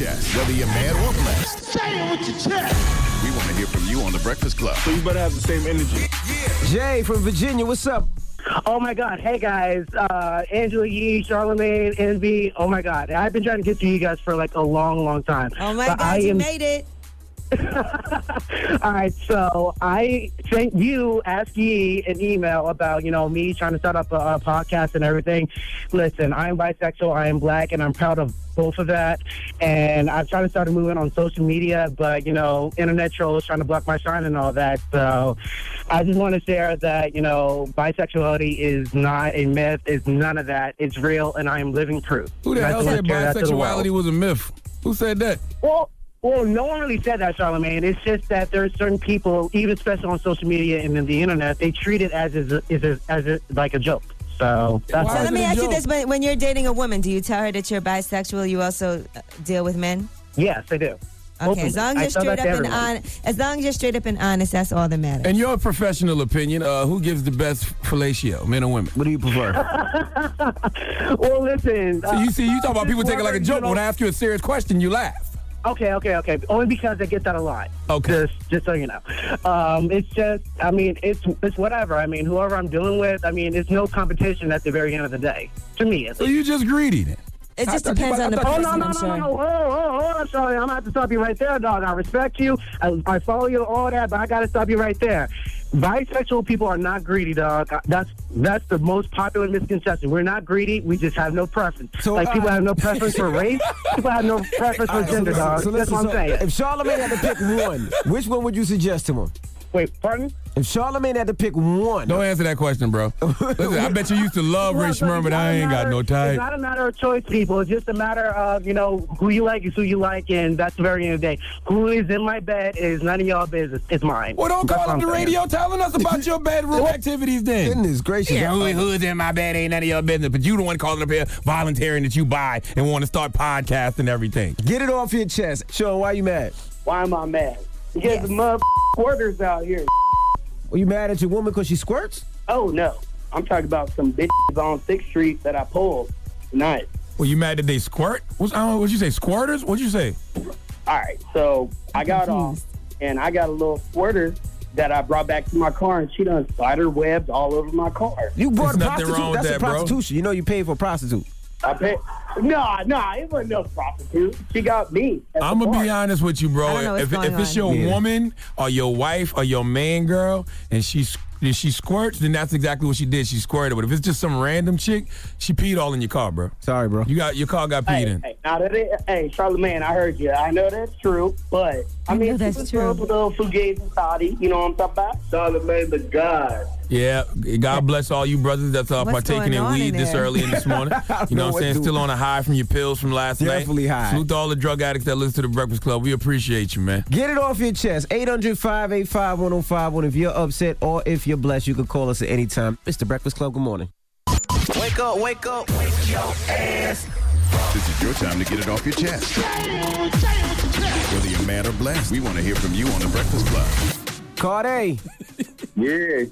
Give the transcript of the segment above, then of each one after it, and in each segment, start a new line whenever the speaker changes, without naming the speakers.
Chest, whether you're mad or blessed. Say it with your chest. We want to hear from you on the Breakfast Club.
So you better have the same energy.
Jay from Virginia, what's up?
Oh my God! Hey guys, uh, Angela Yee, Charlemagne, Envy. Oh my God! I've been trying to get to you guys for like a long, long time.
Oh my
But
God,
I
you
am-
made it.
All right, so I sent you, asked Yee, an email about you know me trying to set up a, a podcast and everything. Listen, I am bisexual, I am black, and I'm proud of both of that. And I've tried to start a movement on social media, but you know, internet trolls trying to block my shine and all that. So I just want to share that you know, bisexuality is not a myth. It's none of that. It's real, and I am living proof.
Who the hell said
wanna share that to the world.
bisexuality was a myth? Who said that?
Well, well, no one really said that, Charlemagne. It's just that there are certain people, even especially on social media and in the internet, they treat it as as, as, as, as like a joke. So that's
So let me
a
ask you this: when, when you're dating a woman, do you tell her that you're bisexual? You also uh, deal with men.
yes, I do.
Okay, as long as you're straight up
to
and
everyone.
honest, as long as you're straight up and honest, that's all that matters.
In your professional opinion, uh, who gives the best fellatio, men or women?
What do you prefer?
Well, listen.
So you see, you talk about people taking it like a joke. When I ask you a serious question, you laugh.
Okay, okay, okay. Only because I get that a lot.
Okay.
Just, just so you know. Um, it's just, I mean, it's it's whatever. I mean, whoever I'm dealing with, I mean, it's no competition at the very end of the day. To me, at
So
least.
you just greedy then?
it just
I thought you-
depends
I
on the
person.
Oh no no
I'm
no
sure.
no no! Oh oh oh! I'm sorry. I'm gonna have to stop you right there, dog. I respect you. I, I follow you, all that, but I gotta stop you right there. Bisexual people are not greedy, dog. That's that's the most popular misconception. We're not greedy. We just have no preference.
So,
like people
uh,
have no preference for race. People have no preference for
so
gender,
listen,
dog.
so
That's what I'm
so
saying.
If Charlemagne had to pick one, which one would you suggest to him?
Wait, pardon?
If Charlemagne had to pick one,
Don't answer that question, bro. Listen, I bet you used to love Ray
Well, so
Schmurr,
it's
but
not
I
a
ain't got
no
no
It's not a matter of choice, people. It's just a matter of, you know, who you like is who you like, and that's the very end of the day. Who is in my bed is none of y'all business. It's mine.
Well, don't
That's
call
what
up the radio telling us about your bedroom activities then.
goodness gracious.
Yeah, who, who's in my bed ain't none of your business. But you the one calling up here volunteering that you buy and want to start podcasting everything.
Get it off your chest. Sean, why you mad?
Why am I mad? Because
Yes.
the mother quarters out here.
Are you mad at your woman because she squirts?
Oh no, I'm talking about some bitches on Sixth Street that I pulled tonight.
Well, you mad that they squirt? What's, I don't what'd you say, squirters? What'd you say?
All right, so I got off, and I got a little squirter that I brought back to my car, and she done spider webs all over my car.
You brought
There's
a prostitute.
wrong with
That's a
that, bro.
prostitution. You know you paid for a prostitute.
I pay. No, no, it wasn't no prostitute. She got me.
I'm gonna
bar.
be honest with you,
I
bro.
don't know what's
If,
going
if it's
on.
your
Yeah.
woman or your wife or your man girl and she s- if she squirts, then that's exactly what she did. She squirted. But if it's just some random chick, she peed all in your car, bro.
Sorry, bro.
You got your car got peed
Hey,
in.
hey, now that it, hey, Charlemagne, I heard you. I know that's true, but I,
I
mean,
know that's
she was
true.
A little fugazi Saudi, you know what I'm talking about? Charlemagne the God.
Yeah, God bless all you brothers that's uh,
What's
partaking in weed
in
this early in this morning. you know
know
what I'm saying?
to-
Still on a high from your pills from last
Definitely
night.
high.
Salute to all the drug addicts that listen to the Breakfast Club. We appreciate you, man.
Get it off your chest. 800 585 1051. If you're upset or if you're blessed, you can call us at any time. It's the Breakfast Club. Good morning.
Wake up, wake up. Wake your ass.
This is your time to get it off your chest. Whether you're mad or blessed, we want to hear from you on the Breakfast Club.
Carde,
Yeah.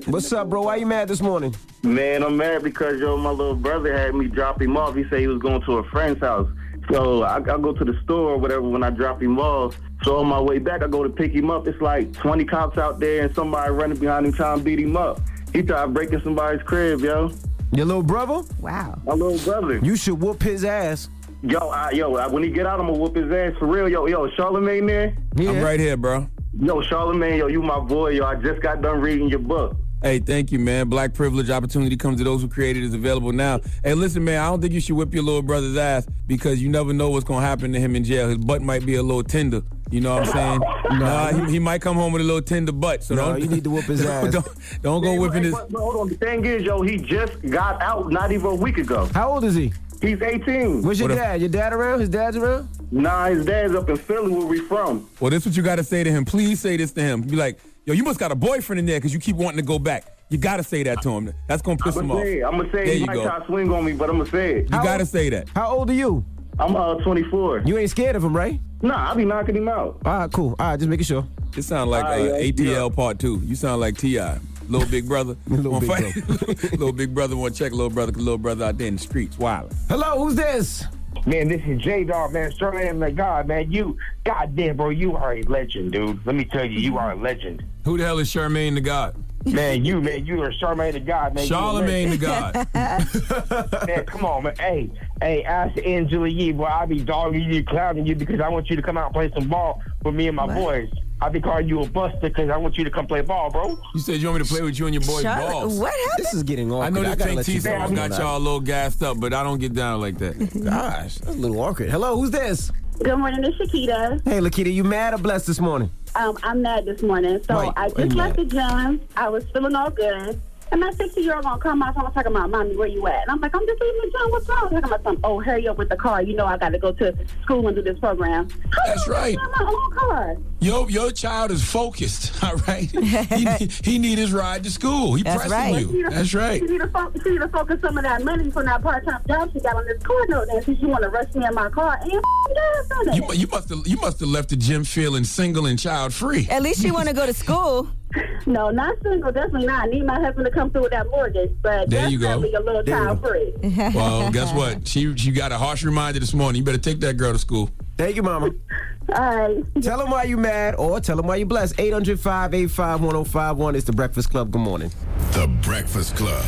what's up, bro? Why you mad this morning?
Man, I'm mad because yo, my little brother had me drop him off. He said he was going to a friend's house. So I, I go to the store or whatever when I drop him off. So on my way back, I go to pick him up. It's like 20 cops out there and somebody running behind him trying to beat him up. He tried breaking somebody's crib, yo.
Your little brother?
Wow.
My little brother.
You should whoop his ass.
Yo, I, yo, I, when he get out, I'm gonna whoop his ass for real. Yo, yo, Charlemagne there?
Yeah.
I'm right here, bro.
Yo, Charlemagne, yo, you my boy. Yo, I just got done reading your book.
Hey, thank you, man. Black privilege opportunity comes to those who create it is available now. Hey, listen, man, I don't think you should whip your little brother's ass because you never know what's gonna happen to him in jail. His butt might be a little tender. You know what I'm saying? Nah, he, he might come home with a little tender butt. So
No,
don't
you need to whoop his ass.
don't, don't go whipping his.
But, but hold on. The thing is, yo, he just got out not even a week ago.
How old is he?
He's 18.
Where's your
What if-
dad? Your dad around? His dad's around?
Nah, his dad's up in Philly where we from.
Well, this is what you got to say to him. Please say this to him. Be like, yo, you must got a boyfriend in there because you keep wanting to go back. You got to say that to him. That's gonna piss
I'm
him
gonna
off.
say it. I'm gonna say
There
it. He
you
might
go.
try to swing on me, but I'm gonna say it.
You got to say that.
How old are you?
I'm uh 24.
You ain't scared of him, right?
Nah, I be knocking him out.
All right, cool. All right, just making sure.
It sounds like uh,
yeah,
ATL Part Two. You sound like T.I., little big brother.
Little Big
fight? little big brother want to check little brother. 'cause little brother out there in the streets, wild.
Hello, who's this?
Man, this is J Dog, man. Charlamagne the God, man. You, goddamn, bro, you are a legend, dude. Let me tell you, you are a legend.
Who the hell is Charmaine the God?
Man, you, man, you are Charmaine the God, man. You
Charlemagne the. God.
Man, come on, man. Hey, hey, ask Angela Yee, boy, I be dogging you, clowning you because I want you to come out and play some ball with me and my boys. I be calling you a buster because I want you to come play ball, bro.
You said you want me to play with you and your boys'
Charlotte,
balls.
what happened?
This is getting awkward.
I know this
gotta
Pink
let
T
you
song got y'all a little gassed up, but I don't get down like that.
Gosh, that's a little awkward. Hello, who's this?
Good morning, it's Shakita.
Hey, Lakita, you mad or blessed this morning?
Um, I'm mad this morning. So
Why-
I just left the gym. I was feeling all good. And my 60 year old gonna come out and talking about, Mommy, where you at? And I'm like, I'm just leaving the gym. What's wrong? I'm talking about something. Oh, hurry up with the car. You know I got to go to school and do this program. How
That's right.
my own car.
Your your child is focused, all right? he, need- he need his ride to school. He
That's
pressing
right.
She need
you.
to-
That's right.
She need, to fo- she need to focus some of that money from that part time job she got on this car note. And since you want to rush me in my car, and gas on it.
You, you must have you must have left the gym feeling single and child free.
At least she want to go to school.
No, not single. Definitely not. I need my husband to come through with that mortgage, but
There you go.
definitely a little
There you
child free.
Well, guess what? She she got a harsh reminder this morning. You better take that girl to school.
Thank you, Mama.
All right.
tell them why you mad or tell them why you blessed. 800 585 1051 It's the Breakfast Club. Good morning.
The Breakfast Club.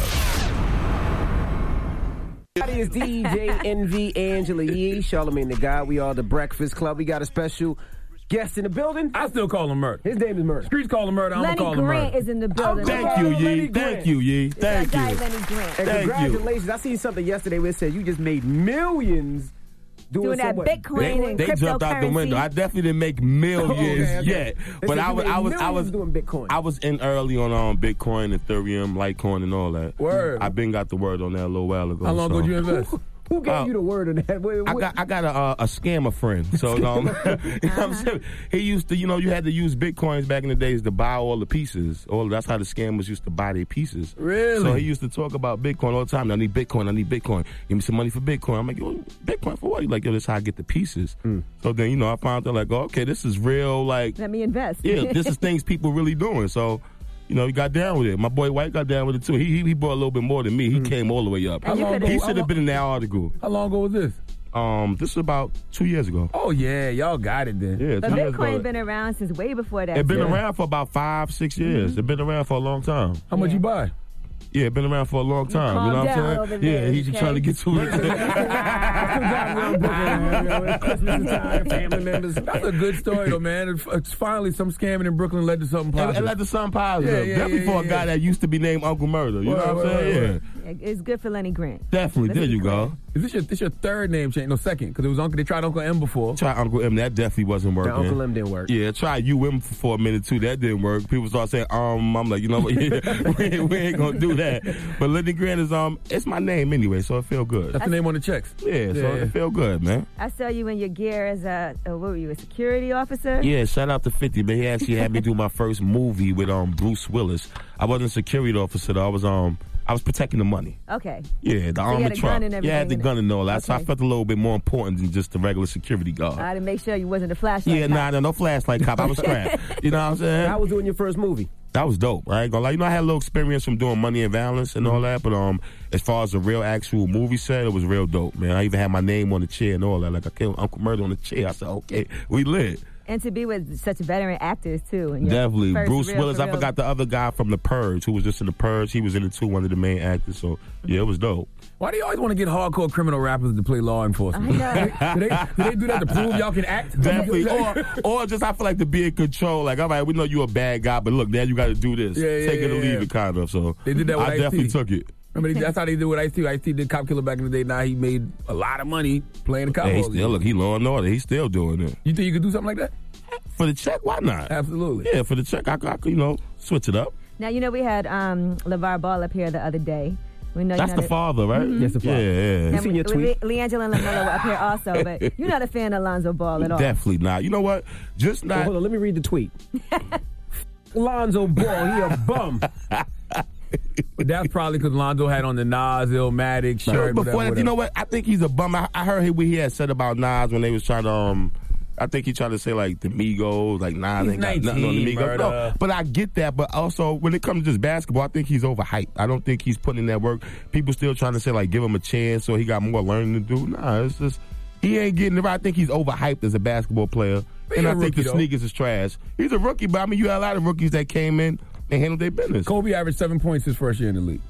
That is DJ Envy Angela Yee, Charlemagne the God. We are the Breakfast Club. We got a special guest in the building.
I still call him murder.
His name is Murda.
Streets call him murder. I'm
Lenny
gonna call him
Grant
murder.
is in the building.
Thank you,
okay?
Yee. Thank you,
Yee.
That guy Lenny Grant.
And
Thank you.
congratulations. I seen something yesterday where it said you just made millions doing,
Doing that
somewhat-
Bitcoin
They,
and
they jumped out the window. I definitely didn't make millions
Okay, okay.
yet,
They
but I was, I was, I was
doing Bitcoin.
I was in early on um, Bitcoin, Ethereum, Litecoin, and all that.
Word.
I've been got the word on that a little while ago.
How long
so.
ago did you invest?
Who gave
Uh,
you the word on that? Wait,
I got I got a uh, a scammer friend. So um, you know what I'm saying? He used to, you know, you had to use bitcoins back in the days to buy all the pieces. All that's how the scammers used to buy their pieces.
Really?
So he used to talk about Bitcoin all the time. I need Bitcoin. I need Bitcoin. Give me some money for Bitcoin. I'm like, yo, Bitcoin for what? He's like, yo, that's how I get the pieces. So then, you know, I found out like, oh, okay, this is real. Like,
Let me invest.
yeah, this is things people really doing. So. You know, he got down with it. My boy White got down with it too. He he, he bought a little bit more than me. He came all the way up.
How long ago, He
should have been in that article.
How long ago was this?
Um, this is about two years ago.
Oh yeah, y'all got it then.
Yeah,
But Bitcoin
ago.
been around since way before that.
It's been
too.
around for about five, six years. It's been around for a long time.
How much you buy?
Yeah, been around for a long time.
calm
you know what I'm
over
saying?
there,
yeah, he's just
okay?
trying to get to it.
Christmas time, family members.
That's a good story though, man. It's- It's finally some scamming in Brooklyn led to something
and,
positive.
and let the sun positive.
Yeah, yeah,
Definitely
yeah,
for a guy that used to be named Uncle Murda. You know
Word,
what I'm
word,
saying?
word,
Yeah.
It's good for Lenny Grant.
Definitely. There you go.
Is this your this your third name change? No, second, because it was Uncle. They tried Uncle M before.
Try Uncle M. That definitely wasn't working.
Uncle M didn't work.
Yeah, try UM for, for a minute too. That didn't work. People start saying, um, I'm like, you know what? we, ain't, we ain't gonna do that. But Lenny Grant is um, it's my name anyway, so it feel good.
That's the name on the checks.
Yeah, so
Yeah.
it feel good, man.
I saw you in your gear as a, a what were you, a security officer?
Yeah, shout out to 50, man. He actually had me do my first movie with um Bruce Willis. I wasn't a security officer though. I was um I was protecting the money.
Okay.
Yeah, the
So you
armored
had
truck. yeah, I had the gun and all that. So I felt a little bit more important than just the regular security guard.
I had to make sure you wasn't a flashlight.
yeah,
cop.
nah, nah, no flashlight cop. I was scrapped. you know what I'm saying?
How was doing your first movie?
That was dope. I ain't gonna. You know, I had a little experience from doing Money and Violence and all that, but um, as far as the real actual movie set, it was real dope, man. I even had my name on the chair and all that. Like I killed Uncle Murda on the chair. I said, okay, we lit.
And to be with such veteran actors too.
Definitely. Bruce
real
Willis. I forgot the other guy from The Purge who was just in The Purge. He was in it too, one of the main actors. So, yeah, it was dope.
Why do you always want to get hardcore criminal rappers to play law enforcement?
I
do, they, do they do that to prove y'all can act?
Definitely. or, or just, I feel like to be in control. Like, all right, we know you're a bad guy, but look, now you got to do this.
Yeah, yeah,
Take it or
yeah,
leave it, kind of. So,
They did that with
I definitely took it.
Remember, they- that's how they did with Ice T. Ice T did Cop Killer back in the day. Now he made a lot of money playing the cop.
Yeah, he still, look, he law and order. He's still doing it.
You think you could do something like that?
For the check, why not?
Absolutely.
Yeah, for the check, I, could- I could, you know, switch it up.
Now you know we had um, LeVar Ball up here the other day. We know
That's
you're not
the
a-
father, right?
Mhm.
Yes, the father. Yeah, yeah.
And we- Le- LiAngelo and LaMelo were up here also, but you're not a fan of Lonzo Ball at all.
Definitely not. You know what? Just not.
hold on, let me read the tweet. Lonzo Ball, he a bum.
But that's probably because Lonzo had on the Nas Illmatic shirt.
Before
whatever,
that, you know what? I think he's a bum. I, I heard what he had said about Nas when they was trying to. um I think he tried to say like the Migos, like Nas
He's
ain't got nothing on the
19,
Migos. No, but I get that. But also, when it comes to just basketball, I think he's overhyped. I don't think he's putting in that work. People still trying to say like give him a chance, so he got more learning to do. Nah, it's just he ain't getting it right. I think he's overhyped as a basketball player,
But
and I think the
though.
sneakers is trash. He's a rookie, but I mean, you had a lot of rookies that came in and handled their business.
Kobe averaged seven points his first year in the league.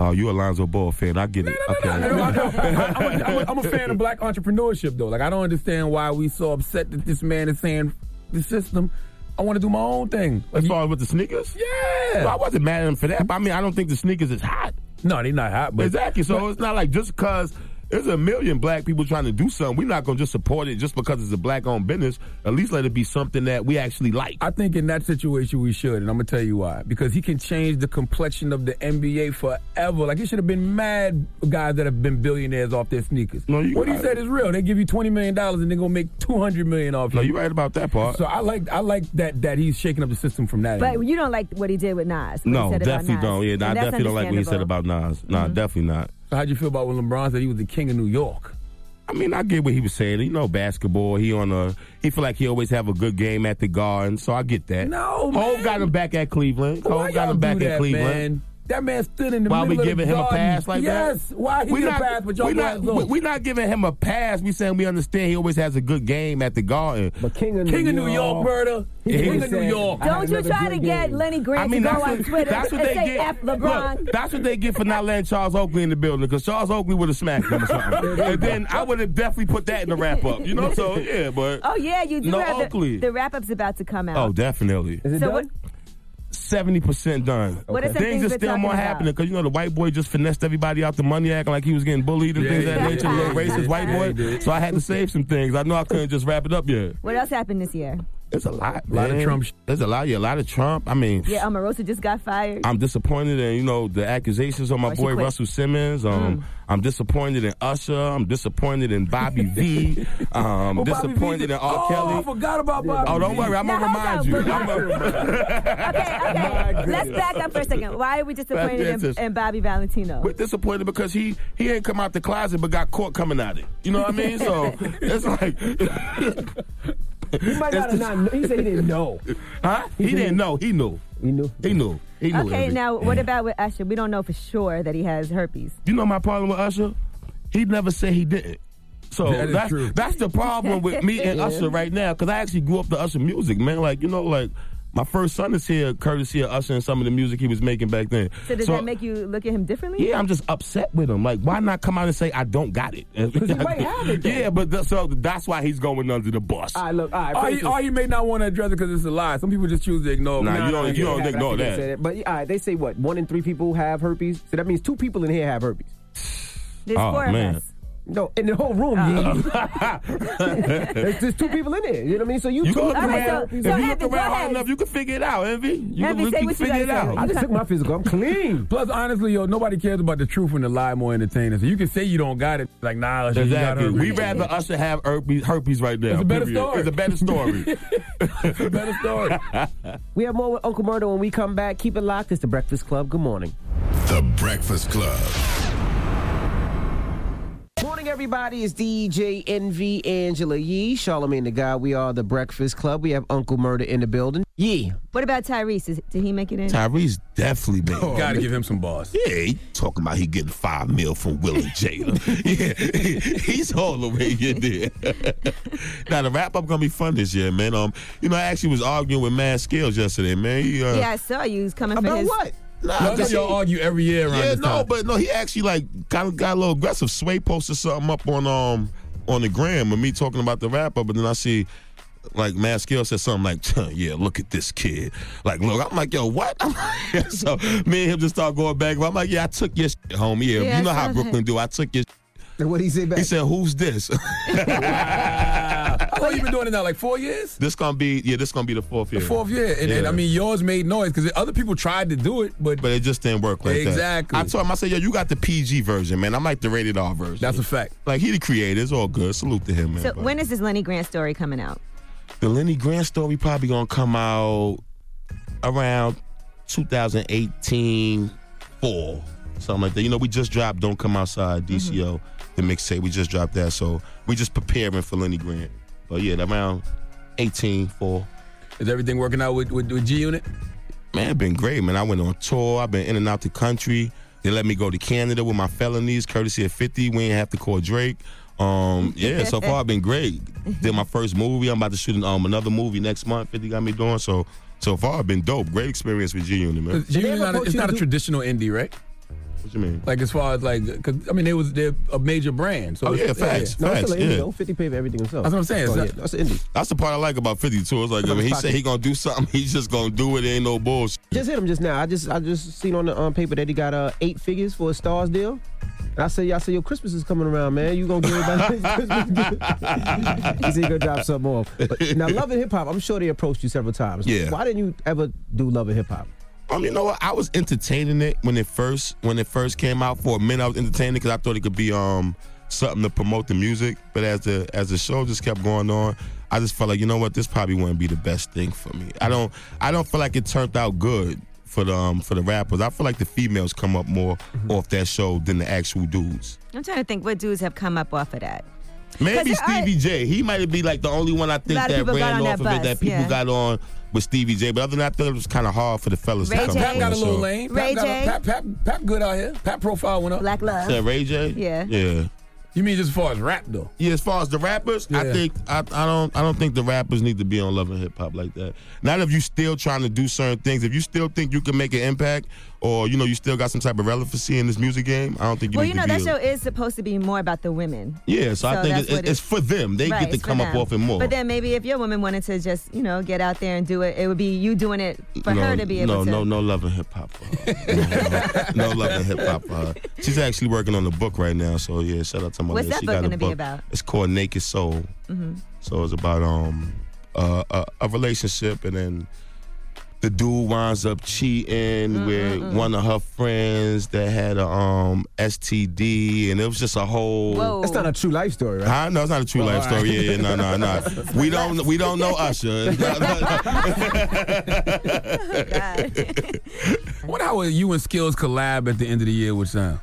Oh, you a Lonzo Ball fan? I get it. okay.
I'm, a, I'm, a, I'm a fan of black entrepreneurship, though. Like, I don't understand why we so upset that this man is saying the system. I want to do my own thing.
As far as with the sneakers?
Yeah.
Well, I wasn't mad at him for that. But I mean, I don't think the sneakers is hot.
No, they're not hot. But
exactly. So
but-
it's not like just because there's a million black people trying to do something, we're not going to just support it just because it's a black owned business. At least let it be something that we actually like.
I think in that situation we should, and I'm gonna tell you why. Because he can change the complexion of the NBA forever. Like it should have been mad guys that have been billionaires off their sneakers.
No, you
what he
right.
said is real. They give you twenty million dollars and they're gonna make 200 million off
No,
you.
you're right about that part.
So I like I like that that he's shaking up the system from that.
But
angle.
you don't like what he did with Nas.
no, definitely
Nas.
don't. Yeah, I definitely don't like what he said about Nas. No, mm-hmm. definitely not.
So how'd you feel about when LeBron said he was the king of New York?
I mean, I get what he was saying. You know, basketball. He on a. He feel like he always have a good game at the Garden, so I get that.
No,
Hov
man.
got him back at Cleveland.
Why
Hov got him back
do
at Cleveland.
man? That man stood in the
Why we
middle
giving
of the
him a pass like that?
yes. Why he
we
get a
not,
pass, but y'all
we
go
not, we,
look.
we not giving him a pass. We saying we understand he always has a good game at the Garden.
But King of
King
New
of New York, murder.
He
King of New York.
Don't you try to
good
get
game.
Lenny Grant
I mean,
to go
that's
on
what,
Twitter
that's what
and
they
say
get.
F LeBron.
Look, that's what they get for not letting Charles Oakley in the building because Charles Oakley would have smacked him or something. and then I would have definitely put that in the wrap up. You know, so yeah, but
Oh yeah, you do
No
have
Oakley.
the, the wrap up's about to come out.
oh, definitely.
Is it
So
done?
what-
Seventy percent done.
What are some
things
things
are still more
about?
happening because you know the white boy just finessed everybody out the money, acting like he was getting bullied and
Yeah,
things of that
yeah,
nature.
yeah,
little
yeah,
racist
yeah,
white boy.
he.
So I had to save some things. I know I couldn't just wrap it up yet.
What else happened this year?
There's a lot.
A lot of. Trump sh-
There's a lot. Yeah, a lot of Trump. I mean,
Yeah, Omarosa just got fired.
I'm disappointed in you know the accusations on my
Oh,
boy
quit.
Russell Simmons. Um, I'm disappointed in Usher. I'm disappointed in Bobby V. Um,
Bobby
disappointed
V.
in R.
Oh, I
Kelly.
forgot about Bobby.
Oh, don't
V.
worry. I'm
Now,
gonna remind
on,
you.
but-
I'm a-
okay, okay. Let's back up for a second. Why are we disappointed
Yes, yes.
in, in Bobby Valentino?
We're disappointed because he he ain't come out the closet but got caught coming at it. You know what I mean? So it's like,
He might not have not. He said he didn't know.
huh? He didn't know. He knew.
He knew.
He knew. He knew.
Okay, now what about with Usher? We don't know for sure that he has herpes.
You know my problem with Usher? He never said he didn't. So
That is
that's
true.
that's the problem with me and Usher right now because I actually grew up to Usher music, man. Like you know, like my first son is here courtesy of Usher and some of the music he was making back then.
So does that make you look at him differently?
Yeah, I'm just upset with him. Like, why not come out and say I don't got it?
he might have it, though.
Yeah, but th- so that's why he's going under the bus.
All right, look. All right,
Or
for
he,
instance-
or he may not want to address it because it's a lie. Some people just choose to ignore. it.
Nah, you don't.
Nah,
You don't
have-
ignore
think they
that.
But all right, they say what? One in three people have herpes. So that means two people in here have herpes.
Oh, There's
Oh,
four
man.
Of us.
No, in the whole room. yeah. Oh. there's, there's two people in there. You know what I mean? So you,
You
two
can look around.
so-
if
so
you
Envy,
look around hard enough, you can figure it out, Envy. You
Envy,
can,
say
you
what
can figure it out.
say.
I just took my physical. I'm clean.
Plus, honestly, yo, nobody cares about the truth and the lie more entertaining. So you can say you don't got it, like nah, you got herpes.
We rather Usher have herpes, herpes right now.
It's a better
period.
story.
It's a better story.
It's a better story.
We have more with Uncle Murda when we come back. Keep it locked. It's the Breakfast Club. Good morning.
The Breakfast Club.
Morning, everybody. It's DJ Envy Angela Yee, Charlemagne the God. We are the Breakfast Club. We have Uncle Murda in the building. Yee.
What about Tyrese? Is, did he make it in?
Tyrese definitely made.
Oh, Gotta give him some bars.
Yeah, he talking about he getting five mil from Will and Jada. yeah, he's all the way in there. now the wrap up gonna be fun this year, man. Um, you know, I actually was arguing with Mad Skillz yesterday, man. He, uh,
yeah, I saw you. He's coming for
About
his.
what?
Nah,
No, I know
just-
y'all argue every year around
yeah,
this
no,
time.
but no, he actually like kind of got a little aggressive. Sway posted something up on um on the gram with me talking about the rapper, but then I see like Mad Skillz said something like, "Yeah, look at this kid." Like, look, I'm like, "Yo, what?" I'm like- so me and him just start going back. I'm like, "Yeah, I took your shit, homie. Yeah,
Yeah,
you know how
saw
Brooklyn do. I took your." Shit.
What did he say back?
He said, "Who's this?"
How long you been doing it now? Like four years?
this gonna be yeah, this gonna be the fourth year.
The fourth year. And, and I mean, yours made noise because other people tried to do it, but,
But it just didn't work like that.
Exactly.
I told him, I said, yo, you got the PG version, man. I'm like the rated R version.
that's a fact.
like he the creator. It's all good. Salute to him, man.
So
But-
when is this Lenny Grant story coming out?
The Lenny Grant story probably gonna come out around 2018 fall, something like that. You know, we just dropped "Don't Come Outside" DCO, mm-hmm. The mixtape. We just dropped that, so we just preparing for Lenny Grant. But yeah, around 18 fall.
Is everything working out with, with, with G Unit?
Man, been great, man. I went on tour. I've been in and out the country. They let me go to Canada with my felonies, courtesy of 50. We ain't have to call Drake. Um, yeah, so far I've been great. Did my first movie. I'm about to shoot um, another movie next month. 50 got me doing. So so far I've been dope. Great experience with G Unit, man.
G Unit
ever
not a, it's not a traditional indie, right?
What you mean?
Like as far as like, cause I mean, they was they're a major brand. So
Oh yeah, facts,
No, it's
facts.
still an indie,
yeah.
though. 50 pay for everything himself.
That's what I'm saying.
So,
It's
yeah,
not-
that's an indie.
That's the part I like about 52. It's like when he said he gonna do something, he's just gonna do it. Ain't no bullshit.
Just hit him just now. I just I just seen on the um, paper that he got uh, eight figures for a stars deal. And I said, yeah, I said, your Christmas is coming around, man. You gonna give everybody his Christmas gift? he said he gonna drop something off. But now, Love and Hip Hop, I'm sure they approached you several times.
Yeah.
Why didn't you ever do Love and Hip Hop?
Um, you know what? I was entertaining it when it first when it first came out. For a minute, I was entertaining because I thought it could be um something to promote the music. But as the as the show just kept going on, I just felt like you know what? This probably wouldn't be the best thing for me. I don't I don't feel like it turned out good for the um, for the rappers. I feel like the females come up more off that show than the actual dudes.
I'm trying to think what dudes have come up off of that.
Maybe
there are-
Stevie J. He might be like the only one I think that ran off
that
of it that people
yeah.
got on with Stevie J. But other than that, I thought it was kind of hard for the fellas
Ray
to come
J.
Pap got a little
show.
lane.
Ray
Pap, got
J.
a, Pap, Pap, Pap good out here. Pap profile went up.
Black Love.
Said Ray J.
Yeah.
Yeah.
You mean just as far as rap though?
Yeah, as far as the rappers, I think I, I don't I don't think the rappers need to be on Love and Hip Hop like that. Not if you still trying to do certain things. If you still think you can make an impact, or you know you still got some type of relevancy in this music game, I don't think you
Well, you know
to
that show is supposed to be more about the women.
yeah, so, I think
that's
it, it's for them. They
Right,
get to come up off it more.
But then maybe if your woman wanted to just, you know, get out there and do it, it would be you doing it for
no,
her to be able
no,
to.
No, no, no love and hip hop. no, no love and hip hop. She's actually working on a book right now, so yeah, shout out to my
What's that
she
book gonna be about?
It's called Naked Soul.
Mhm.
So it's about um uh, a, a relationship, and then the dude winds up cheating with one of her friends that had a um STD, and it was just a whole. Whoa.
That's not a true life story, right?
Huh? No, it's not a true
Oh,
life
all right.
story. Yeah, yeah, no, no, no. we don't, we don't know Usher.
I wonder how you and Skillz collab at the end of the year with Sound.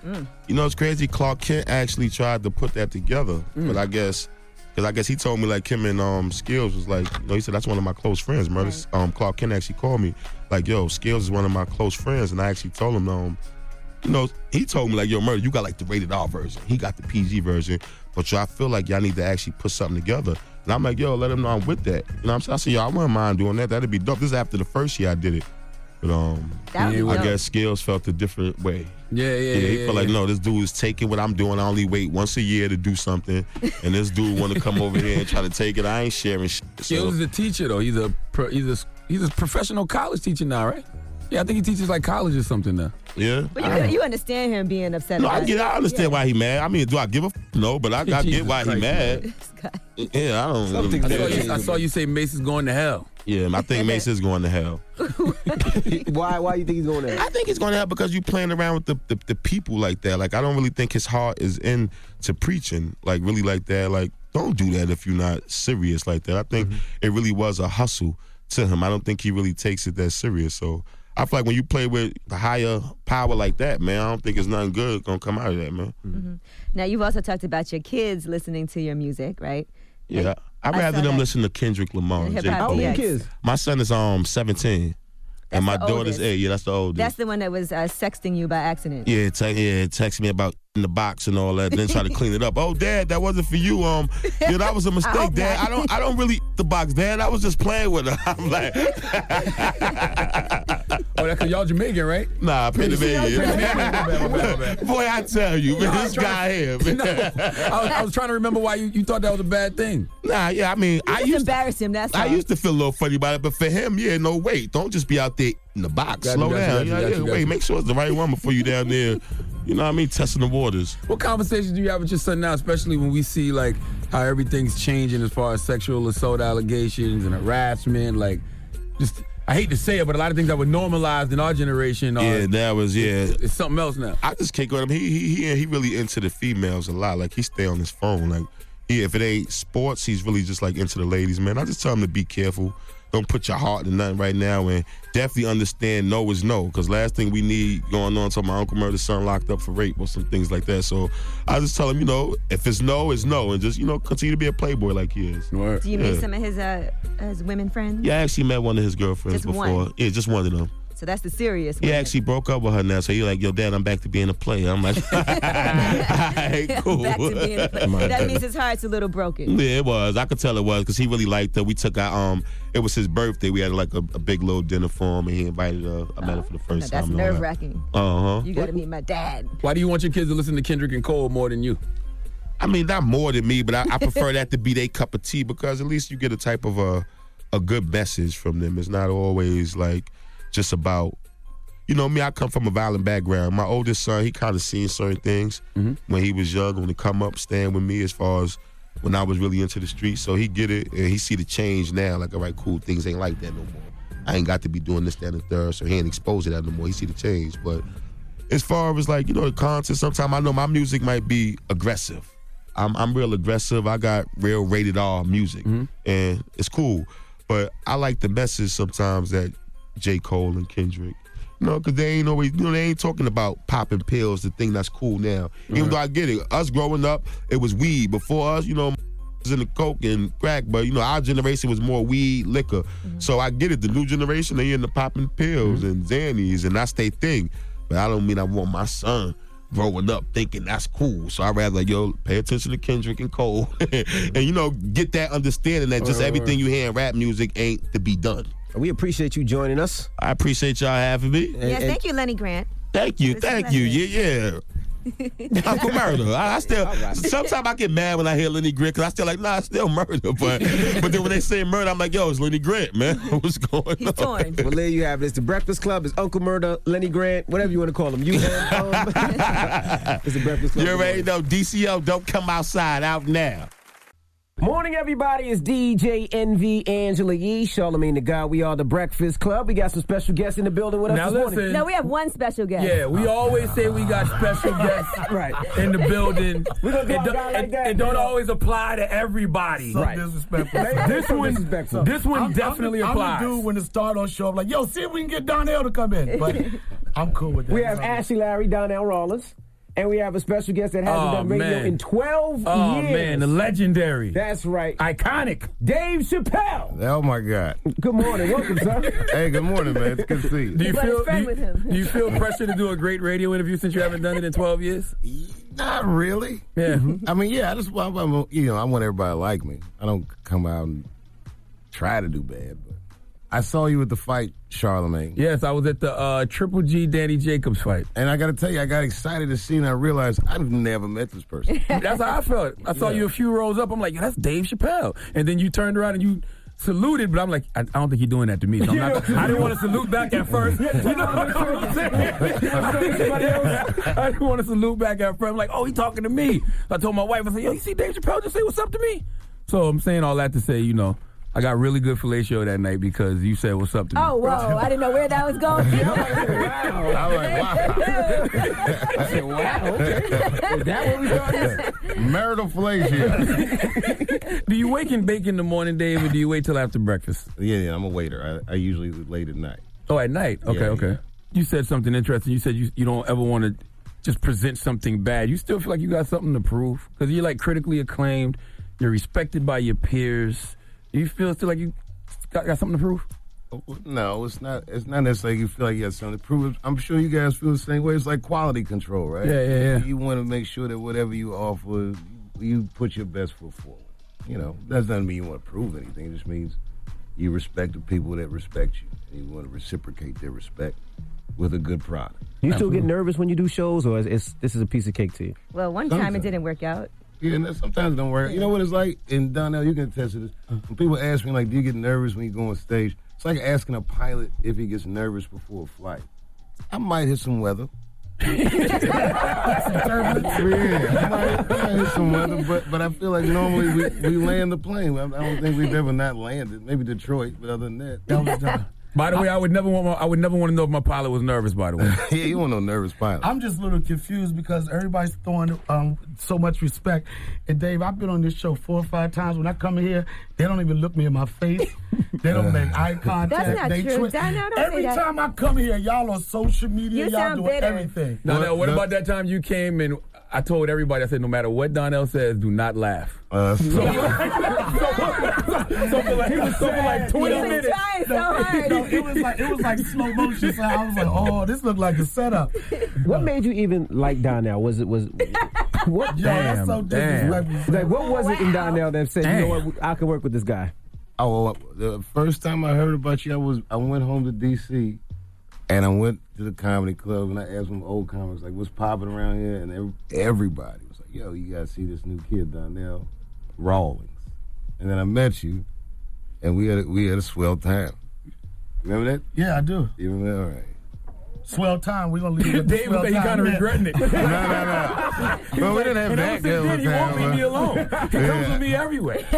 You know, it's crazy. Clark Kent actually tried to put that together, but I guess, because I guess he told me like Kim and um Skillz was like, you know, he said that's one of my close friends. Murda. Um, Clark Kent actually called me like, yo, Skillz is one of my close friends, and I actually told him, um, you know, he told me like, yo, Murda, you got like the rated R version. He got the PG version, but yo, I feel like y'all need to actually put something together. And I'm like, yo, let him know I'm with that. You know what I'm saying? I said, yo, I wouldn't mind doing that. That'd be dope. This is after the first year I did it. But um,
That would
I guess Skillz felt a different way.
Yeah, yeah,
Yeah, he
yeah,
felt like,
yeah.
no, this dude is taking what I'm doing. I only wait once a year to do something, and this dude want to come over here and try to take it. I ain't sharing shit.
Skillz is a teacher though. He's a pro, he's a he's a professional college teacher now, right? Yeah, I think he teaches like college or something now.
Yeah.
But you, you understand him being upset
No,
about
I get. I understand why he mad. I mean, do I give a f- no? But I, I get
Jesus
why he
Christ,
mad. Yeah, I don't. Really
I saw,
care.
you, I saw you say Mase is going to hell.
Yeah, I think Mase is going to hell.
why? Why you think he's going to hell?
I think he's going to hell because you playing around with the, the, the people like that. Like I don't really think his heart is in to preaching like really like that. Like don't do that if you're not serious like that. I think it really was a hustle to him. I don't think he really takes it that serious. So I feel like when you play with the higher power like that, man, I don't think it's nothing good gonna come out of that, man.
Mhm. Now you've also talked about your kids listening to your music, right?
Yeah, I'd
I
rather
saw
them
that.
listen to Kendrick Lamar. and
Hip
J.
Hop
Cole.
DX.
My son is um 17, and my
the
daughter's
oldest.
eight. Yeah, that's the oldest.
That's the one that was uh, sexting you by accident.
Yeah, te- yeah, text me about in the box and all that, then try to clean it up. Oh, Dad, that wasn't for you. Um, yeah, that was a mistake,
hope
Dad.
not.
I don't, I don't really the box, Dad. I was just playing with her. I'm like,
Oh, that's because y'all Jamaican, right?
nah, Panamanian.
Panamanian.
Boy, I tell you, man,
No,
this
trying
guy here, man.
No, I was, I was trying to remember why you, you thought that was a bad thing.
Nah, yeah, I mean,
You
I
just
used to,
embarrassed him. That's
I
all.
used to feel a little funny about it, but for him, yeah, no, wait, don't just be out there in the box.
Got
Slow
you,
down.
got you,
yeah, yeah,
you,
wait,
you.
make sure it's the right one before you down there. You know what I mean? Testing the waters.
What conversations do you have with your son now, especially when we see like how everything's changing as far as sexual assault allegations and harassment? Like, just I hate to say it, but a lot of things that were normalized in our generation are
Yeah, that was yeah.
it's something else now.
I just kick with him. He he he he really into the females a lot. Like he stay on his phone. Like he, if it ain't sports, he's really just like into the ladies, man. I just tell him to be careful. Don't put your heart in nothing right now, and definitely understand no is no. Because last thing we need going on, so my uncle murdered son locked up for rape or some things like that. So I just tell him, you know, if it's no, it's no, and just you know continue to be a playboy like he is.
Do you
Yeah.
meet some of his uh, his women friends?
Yeah, I actually met one of his girlfriends
Just
before.
one?
Yeah, just one of them.
So that's the serious.
He
women.
actually broke up with her now, so you're like, yo, dad, I'm back to being a player. I'm like, all right, cool.
Back to being a player. That means his heart's a little broken.
Yeah, it was. I could tell it was because he really liked her. We took our um, it was his birthday. We had like a, a big little dinner for him, and he invited her. I met her for the
Now,
first
that's
time.
nerve wracking.
Uh huh.
You got to meet my dad.
Why do you want your kids to listen to Kendrick and Cole more than you?
I mean, not more than me, but I, I prefer that to be their cup of tea because at least you get a type of a a good message from them. It's not always like just about. You know me, I come from a violent background. My oldest son, he kind of seen certain things mm-hmm. when he was young, when he come up, staying with me as far as when I was really into the streets. So he get it and he see the change now. Like, all right, cool, things ain't like that no more. I ain't got to be doing this, that, and third. So he ain't exposed to that no more. He see the change. But as far as like, you know, the content, sometimes I know my music might be aggressive. I'm I'm real aggressive. I got real rated R music. Mm-hmm. And it's cool. But I like the message sometimes that J. Cole and Kendrick. Know, because they ain't always, you know, they ain't talking about popping pills, the thing that's cool now. Even though I get it, us growing up, it was weed. Before us, you know, was in the coke and crack, but you know, our generation was more weed, liquor. Mm-hmm. So I get it. The new generation, they in the popping pills mm-hmm. and Xannies, and that's their thing. But I don't mean I want my son growing up thinking that's cool. So I'd rather like, yo, pay attention to Kendrick and Cole, and you know, get that understanding that just
Right, right,
everything you hear in rap music ain't to be done.
We appreciate you joining us.
I appreciate y'all having me.
Yes, thank you, Lenny Grant.
Thank you, thank you.
pleasure.
Yeah, yeah. Uncle Murda. I, I still sometimes I get mad when I hear Lenny Grant because I still like, nah, it's still murder. But but then when they say murder, I'm like, yo, it's Lenny Grant, man. What's going
He's
on?
torn.
Well, there you have it. It's the Breakfast Club. It's Uncle Murda, Lenny Grant, whatever you want to call him. You and, um, it's the Breakfast Club.
You already know DCO don't come outside out now.
Morning, everybody. It's DJ Envy Angela Yee, Charlemagne the God. We are the Breakfast Club. We got some special guests in the building with us
Now
this morning.
No, we have one special guest.
Yeah, we always say we got special guests
Right.
in the building.
We gonna do
it, do-
guy like
it-
that,
it don't
know?
always apply to everybody.
So
Right.
disrespectful.
This one,
Disrespectful.
this one
I'm-
definitely
I'm,
applies.
I'm the dude when the star don't show up, like, yo, see if we can get Donnell to come in. But I'm cool with that.
We have
It's all good.
Ashy Larry, Donnell Rawlings, and we have a special guest that hasn't
Oh,
done radio
man.
in 12
oh
years.
man, the legendary,
That's right.
iconic.
Dave Chappelle.
Oh my God!
Good morning. Welcome, sir.
Hey, good morning, man. It's good to see you.
Do you feel? Do you,
with him.
do you feel pressure to do a great radio interview since you haven't done it in 12 years?
Not really.
Yeah.
I mean, yeah. I just, I'm, I'm- you know, I want everybody to like me. I don't come out and try to do bad, but I saw you at the fight, Charlemagne.
Yes, I was at the uh, Triple G Danny Jacobs fight.
And I got to tell you, I got excited to see, and I realized I've never met this person.
That's how I felt. I saw you a few rows up. I'm like, Yo, that's Dave Chappelle. And then you turned around and you saluted, but I'm like, I, I don't think he's doing that to me. So I'm not, I didn't want to salute back at first. You know what I'm saying? I didn't, I didn't want to salute back at first. I'm like, oh, he talking to me. I told my wife, I said, yo, you see Dave Chappelle just say what's up to me? So I'm saying all that to say, you know, I got really good fellatio that night because you said what's up to me.
Oh, whoa. I didn't know where that was going.
I was like, wow. I said, wow. Okay.
Is that what we started?
Marital fellatio.
Do you wake and bake in the morning, Dave, or do you wait till after breakfast?
Yeah, yeah, I'm a waiter. I, I usually late at night.
Oh, at night. Okay,
Yeah,
okay. You said something interesting. You said you you don't ever want to just present something bad. You still feel like you got something to prove because you're like critically acclaimed. You're respected by your peers. You feel still like you got, got something to prove.
Oh, no, it's not. It's not necessarily you feel like you got something to prove. I'm sure you guys feel the same way. It's like quality control, right?
Yeah, yeah, yeah.
You want to make sure that whatever you offer, you put your best foot forward. You know, that doesn't mean you want to prove anything. It just means you respect the people that respect you, and you want to reciprocate their respect with a good product.
You still get nervous when you do shows, or is it's, this is a piece of cake to you?
Well, one time it didn't work out.
Yeah, and sometimes it don't work. You know what it's like? And Donnell, you can attest to this. When people ask me, like, do you get nervous when you go on stage? It's like asking a pilot if he gets nervous before a flight. I might hit some weather. I might, hit some weather, but but I feel like normally we, we land the plane. I, don't think we've ever not landed. Maybe Detroit, but other than that,
By the way, I would never want my, I would never want to know if my pilot was nervous. By the way,
yeah, you want no nervous pilot.
I'm just a little confused because everybody's throwing um, so much respect. And Dave, I've been on this show four or five times. When I come in here, they don't even look me in my face. They don't make eye contact.
That's not
they
true. Donnell, don't
Every
say that.
time I come here, y'all on social media,
You
y'all doing
bitter.
everything.
Now, now, what about that time you came and I told everybody I said no matter what Donnell says, do not laugh.
Uh,
so, so, for like, so for like 20 minutes.
No, no, it was like it was like slow motion. So I was like, oh, this looked like a setup.
What made you even like Donnell? Was it was what?
Yo, that's so disrespectful.
Like what was it in Donnell that said, you know what, I can work with this guy?
Oh, well, the first time I heard about you, I was I went home to D.C. and I went to the comedy club and I asked some old comics like, "What's popping around here?" And ev- everybody was like, "Yo, you gotta see this new kid Donnell Rawlings." And then I met you, and we had a, we had a swell time. Remember that?
Yeah, I do.
You remember? All right.
Swell time. We're gonna leave it with the swell
said he
time.
kind of regretting it.
no, no, no. Well, we didn't have that
ever
good
then, he won't leave me alone. He comes with me everywhere.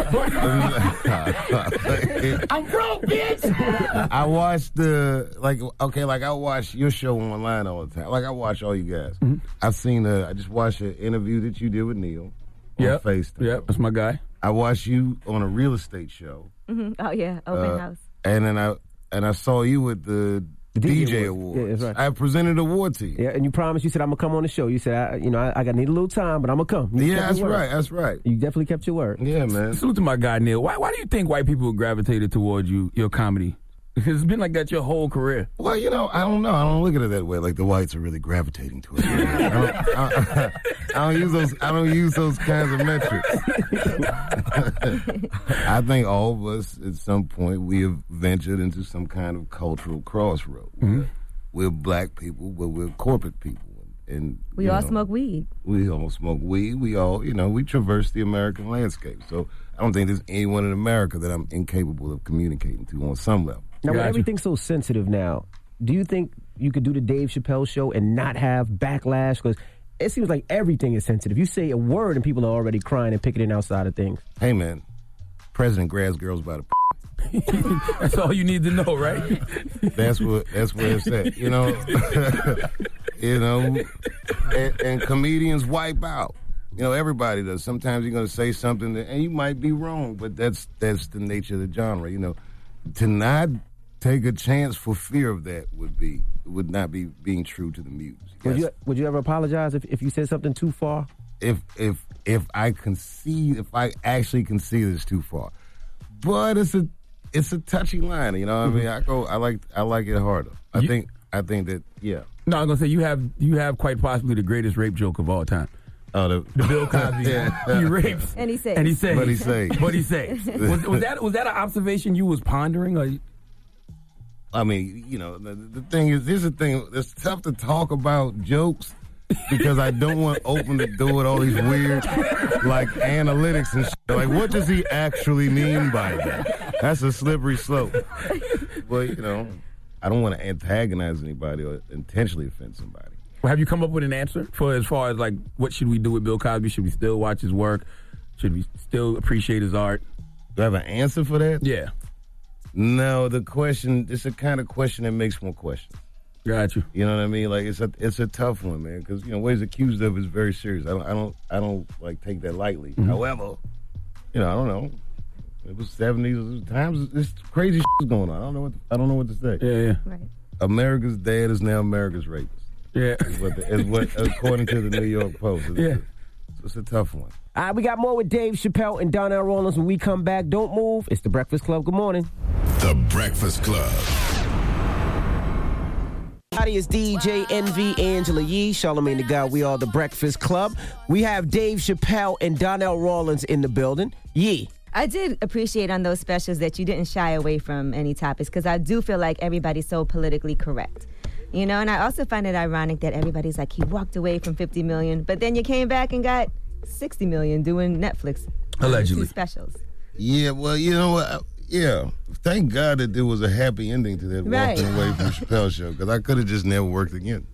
I'm broke, bitch.
I watched the like okay, like I watch your show online all the time. Like I watch all you guys.
Mm-hmm.
I've seen uh, I just watched an interview that you did with Neil on
Yep.
FaceTime.
Yep, that's my guy.
I watched you on a real estate show.
Hmm Oh yeah, open
uh,
house.
And then I and I saw you with the,
DJ
DJ,
Awards.
Awards.
Yeah, that's right.
I presented an award to you.
Yeah, and you promised. You said I'm gonna come on the show. You said, I, you know, I, I got need a little time, but I'm gonna come. You
Yeah, that's right. That's right.
You definitely kept your word.
Yeah, man.
Salute to my guy Neil. Why, why do you think white people gravitated towards you, your comedy? Because it's been like that your whole career.
Well, you know, I don't know. I don't look at it that way. Like the whites are really gravitating to it. I don't, I, I don't use those. I don't use those kinds of metrics. I think all of us, at some point, we have ventured into some kind of cultural crossroad.
Mm-hmm.
We're black people, but we're corporate people, and
We all
know,
smoke weed.
We all smoke weed. We all, you know, we traverse the American landscape. So I don't think there's anyone in America that I'm incapable of communicating to on some level.
Now, with everything's so sensitive now, do you think you could do the Dave Chappelle show and not have backlash? Because it seems like everything is sensitive. You say a word and people are already crying and picketing outside of things.
Hey, man, President grabs girls by the.
That's all you need to know, right?
That's what. That's where it's at. You know. you know, and, and comedians wipe out. You know, everybody does. Sometimes you're going to say something, that, and you might be wrong, but that's that's the nature of the genre. You know, to not take a chance for fear of that would be would not be being true to the muse.
Would you Would you ever apologize if, if you said something too far?
if if if I concede, if I actually concede it's too far, but it's a it's a touchy line. You know, what I mean, mm-hmm. I go, I like I like it harder. I think I think that yeah.
No, I'm gonna say you have you have quite possibly the greatest rape joke of all time.
Oh, the,
the Bill Cosby.
Yeah.
He rapes
And he saves.
and he saves.
But he saves.
But he saves. was, was that was that an observation you was pondering? Or
I mean, you know, the, the thing is, this is the thing. It's tough to talk about jokes because I don't want to open the door with all these weird, like analytics and shit. Like, what does he actually mean by that? That's a slippery slope. But you know, I don't want to antagonize anybody or intentionally offend somebody.
Well, have you come up with an answer for as far as like what should we do with Bill Cosby? Should we still watch his work? Should we still appreciate his art?
Do I have an answer for that?
Yeah.
No, the question. It's a kind of question that makes more questions.
Got you.
You know what I mean? Like it's a it's a tough one, man. Because you know what he's accused of is very serious. I don't I don't I don't like take that lightly.
Mm-hmm.
However, you know I don't know. It was seventies times. It's crazy shit going on. I don't know what I don't know what to say.
Yeah, yeah.
Right.
America's dad is now America's rapist.
Yeah.
Is what, the, is what according to the New York Post. It's,
Yeah.
it's, it's a tough one.
All right, we got more with Dave Chappelle and Donnell Rawlings when we come back. Don't move. It's the Breakfast Club. Good morning.
The Breakfast Club.
Howdy, it's DJ Envy Angela Yee, Charlemagne the God. We are the Breakfast Club. We have Dave Chappelle and Donnell Rawlings in the building. Yee.
I did appreciate on those specials that you didn't shy away from any topics because I do feel like everybody's so politically correct. You know, and I also find it ironic that everybody's like, he walked away from 50 million, but then you came back and got 60 million doing Netflix.
Allegedly.
Specials.
Yeah, well, you know what? Yeah, thank God that there was a happy ending to that
Right.
walking away from Chappelle show because I could have just never worked again.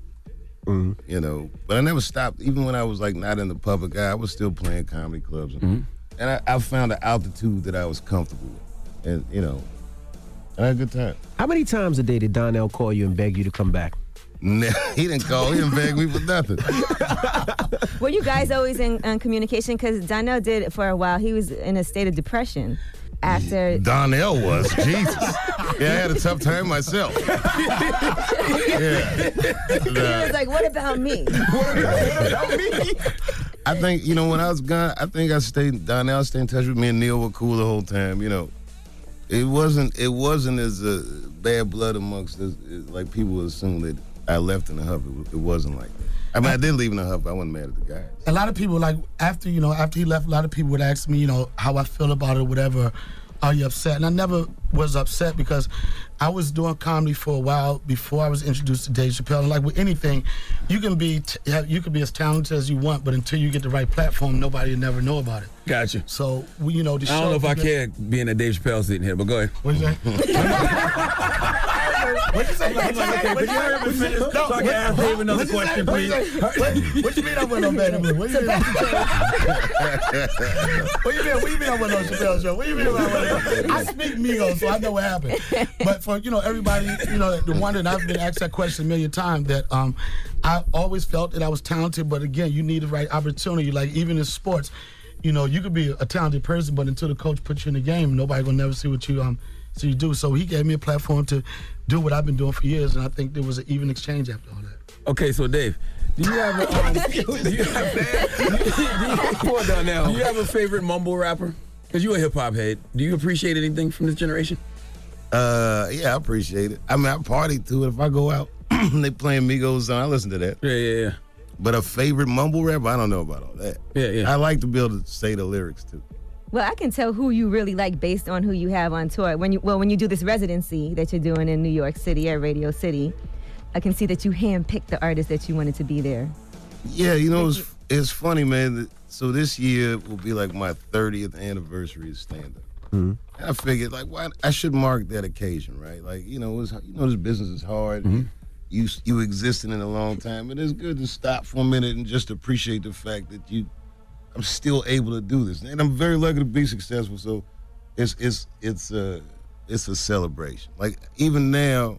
Mm-hmm. You know, but I never stopped. Even when I was like not in the public eye, I was still playing comedy clubs, and, and I, I found an altitude that I was comfortable with, and you know, I had a good time.
How many times a day did Donnell call you and beg you to come back?
he didn't call. He didn't beg me for nothing.
Were you guys always in, in communication? Because Donnell did it for a while. He was in a state of depression after.
Donnell was Jesus. Yeah, I had a tough time myself. yeah.
he was like, what about me? "What about me?"
I think you know when I was gone, I think I stayed Donnell stayed in touch with me and Neil were cool the whole time. You know, it wasn't it wasn't as uh, bad blood amongst us like people assume that I left in a huff. It, it wasn't like that. I mean, I did leave in a huff. I wasn't mad at the guy.
a lot of people like after you know after he left a lot of people would ask me you know how i feel about it or whatever are you upset and i never was upset because i was doing comedy for a while before i was introduced to dave chappelle and like with anything you can be t- you can be as talented as you want but until you get the right platform nobody will never know about it
Gotcha.
so we, you know the
I don't know if I care being a Dave Chappelle sitting here, but go ahead.
What'd you What'd you say?
Okay, but you heard me finish. So I can ask Dave another question,
What you
please.
What, what you mean I went on Bad Mood? What you mean? what you mean? What you mean I went on Chappelle show? What you mean I went on? I speak Migos, so I know what happened. But for you know everybody, you know the one that I've been asked that question a million times. That um, I always felt that I was talented, but again, you need the right opportunity. Like even in sports, you know, you could be a talented person, but until the coach puts you in the game, nobody gonna never see what you um see you do. So he gave me a platform to do what I've been doing for years, and I think there was an even exchange after all that.
Okay, so Dave, do you have a, um, do you have, do you, Poor Donnell. Do you have a favorite mumble rapper? Because you're a hip hop head. Do you appreciate anything from this generation?
Uh, yeah, I appreciate it. I mean, I party to it. If I go out, they playing Migos song. I listen to that.
Yeah, yeah, yeah.
But a favorite mumble rapper, I don't know about all that.
Yeah, yeah.
I like to be able to say the lyrics too.
Well, I can tell who you really like based on who you have on tour. When you well, when you do this residency that you're doing in New York City at Radio City, I can see that you handpicked the artists that you wanted to be there.
Yeah, you know, it's, it's funny, man. So this year will be like my 30th anniversary of stand up.
Mhm.
I figured, like, why I should mark that occasion, right? Like, you know, it's, you know, this business is hard. You you existed in a long time, and it's good to stop for a minute and just appreciate the fact that you, I'm still able to do this, and I'm very lucky to be successful. So, it's it's it's a it's a celebration. Like even now,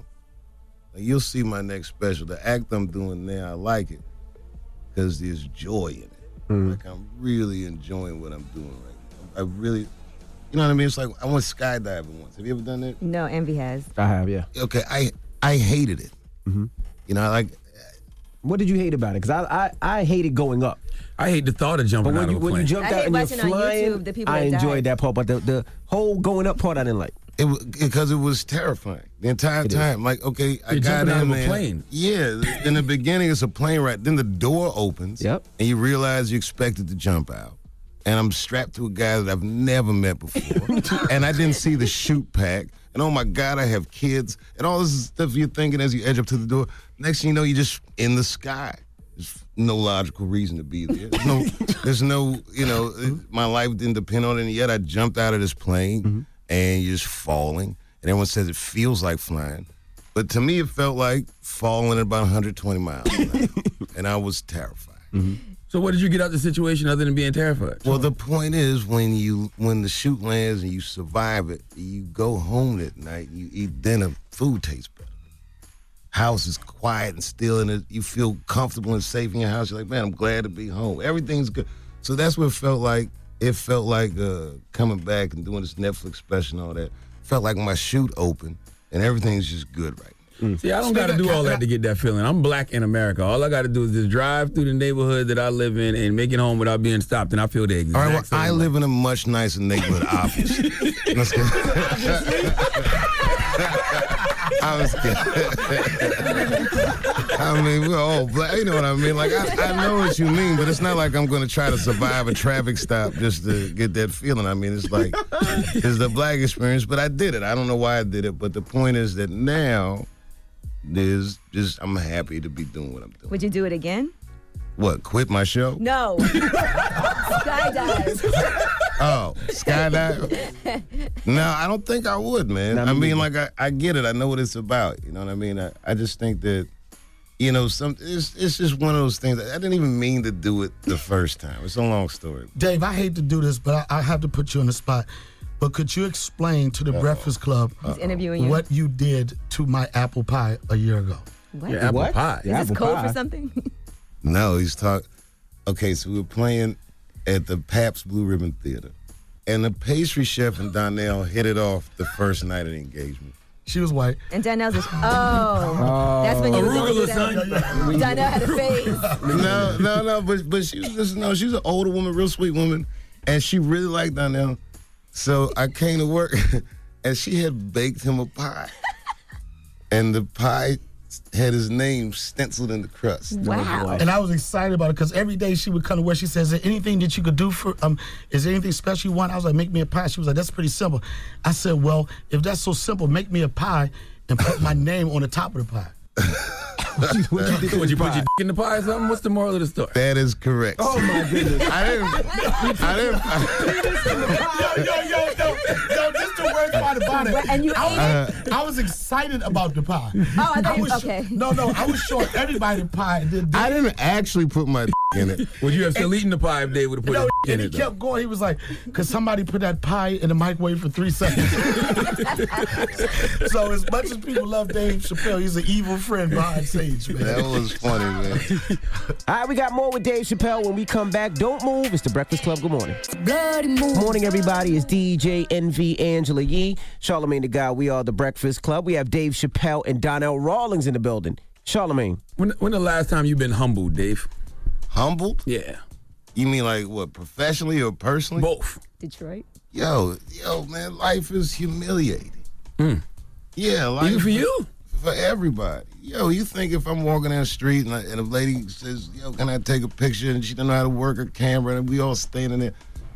like, you'll see my next special. The act I'm doing now, I like it because there's joy in it. Hmm. Like I'm really enjoying what I'm doing right now. I really, you know what I mean? It's like I went skydiving once. Have you ever done that?
No, Envy has.
I have, yeah.
Okay, I I hated it. Mm-hmm. You know, like
What did you hate about it? Because I, I I hated going up.
I hate the thought of jumping
But when
out
you
of a
when you
plane.
jumped
I
out
hate
and you're
watching on
flying,
YouTube the people
I
that
enjoyed
died.
that part, but the, the whole going up part I didn't like.
it was because it was terrifying the entire
It is.
time. Like okay, I
You're
got
jumping out
in
of a
there.
plane.
Yeah, in the beginning it's a plane ride. Then the door opens.
Yep.
And you realize you expected to jump out. And I'm strapped to a guy that I've never met before. and I didn't see the chute pack. And oh my God, I have kids. And all this stuff you're thinking as you edge up to the door. Next thing you know, you're just in the sky. There's no logical reason to be there. There's no, there's no you know, mm-hmm. my life didn't depend on it. And yet I jumped out of this plane mm-hmm. and you're just falling. And everyone says it feels like flying. But to me, it felt like falling at about 120 miles. and I was terrified. Mm-hmm.
So what did you get out of the situation other than being terrified?
Well, the point is when you when the chute lands and you survive it, you go home at night, you eat dinner, food tastes. House is quiet and still, and it, you feel comfortable and safe in your house. You're like, man, I'm glad to be home. Everything's good. So that's what it felt like it felt like uh, coming back and doing this Netflix special and all that. Felt like my chute open and everything's just good right now.
See, I don't got to do all that to get that feeling. I'm black in America. All I got to do is just drive through the neighborhood that I live in and make it home without being stopped, and I feel the exact
All right, well,
same
I
way.
live in a much nicer neighborhood, obviously. I was kidding. I mean, we're all black. You know what I mean? Like, I, I know what you mean, but it's not like I'm going to try to survive a traffic stop just to get that feeling. I mean, it's like, it's the black experience, but I did it. I don't know why I did it, but the point is that now, there's just, I'm happy to be doing what I'm doing.
Would you do it again?
What, quit my show?
No. Skydive.
Oh, skydive? no, I don't think I would, man. I mean, like I, I get it. I know what it's about. You know what I mean? I, I just think that, you know, some it's it's just one of those things. I didn't even mean to do it the first time. It's a long story.
Dave, I hate to do this, but I, I have to put you on the spot. But could you explain to the Breakfast Club
He's interviewing you.
what you did to my apple pie a year ago?
What?
Yeah, apple pie.
Is this code for something?
No, he's talking. Okay, so we were playing at the Pabst Blue Ribbon Theater, and the pastry chef and Donnell hit it off the first night of the engagement.
She was white.
And Donnell's just, oh. That's when you were going through
Arugula,
that. Donnell had a face.
no, no, no. But but she was just no. She's an older woman, real sweet woman, and she really liked Donnell. So I came to work, and she had baked him a pie, and the pie had his name stenciled in the crust.
Wow.
And I was excited about it because every day she would come to where She says, "Is there anything that you could do for um? Is there anything special you want?" I was like, "Make me a pie." She was like, "That's pretty simple." I said, "Well, if that's so simple, make me a pie and put my name on the top of the pie."
What you, did, what, you put your dick in the pie or something? What's the moral of the story?
That is correct.
Oh my goodness.
I didn't. I didn't.
yo, yo, yo, yo, yo, this the worst part about it.
And you
I
ate
was, I was excited about the pie.
Oh, I thought you-
was
okay.
no, no, I was showing everybody the pie. And then,
I didn't actually put my in it.
Would you have still eaten the pie if they would have put
No,
his dick in
and he
it? though?
kept going. He was like, "Cause somebody put that pie in the microwave for three seconds." so as much as people love Dave Chappelle, he's an evil friend behind stage, man.
That was funny, man.
All right, we got more with Dave Chappelle when we come back. Don't move. It's the Breakfast Club. Good morning.
Bloody move.
Morning, everybody. It's DJ Envy Angela Yee, Charlemagne the God. We are the Breakfast Club. We have Dave Chappelle and Donnell Rawlings in the building. Charlemagne.
When, when the last time you been humbled, Dave?
Humbled?
Yeah.
You mean like what? Professionally or personally?
Both.
Detroit.
Yo, yo, man, life is humiliating. Mm. Yeah, life.
Even for you?
for everybody. Yo, you think if I'm walking down the street and, I, and a lady says, "Yo, can I take a picture?" and she don't know how to work a camera, and we all standing there,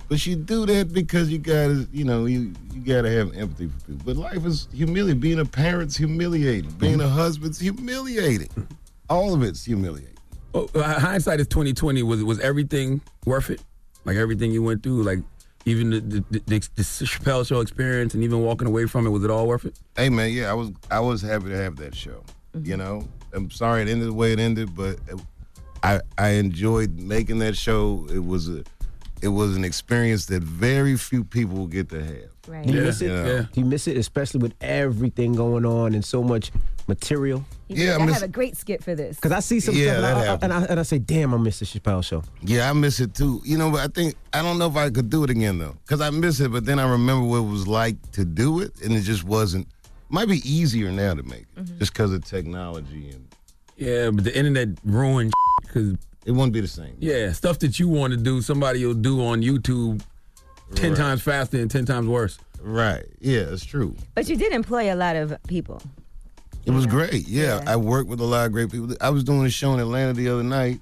but you do that because you gotta, you know, you you gotta have empathy for people. But life is humiliating. Being a parent's humiliating. Being mm-hmm. a husband's humiliating. Mm-hmm. All of it's humiliating.
Oh, uh, hindsight is twenty twenty. Was was everything worth it? Like everything you went through, like even the, the, the, the Chappelle show experience, and even walking away from it, was it all worth it?
Hey man, yeah, I was I was happy to have that show. You mm-hmm. know, I'm sorry it ended the way it ended, but uh, I I enjoyed making that show. It was a it was an experience that very few people will get to have.
Right.
Do you miss it?
Yeah.
Yeah.
You miss it, especially with everything going on and so much material?
Yeah, I
I
miss-
have a great skit for this.
Because I see some
Yeah,
stuff and
that
I, and, I, and I say, damn, I miss the Chappelle show.
Yeah, I miss it too. You know, but I think I don't know if I could do it again though, because I miss it. But then I remember what it was like to do it, and it just wasn't. Might be easier now to make it, mm-hmm. just because of technology and
Yeah, but the internet ruined because
it wouldn't be the same.
yeah, stuff that you want to do, somebody will do on YouTube ten
Right.
times faster and ten times worse.
Right. Yeah, it's true.
But you did employ a lot of people.
It was great. Yeah, I worked with a lot of great people. I was doing a show in Atlanta the other night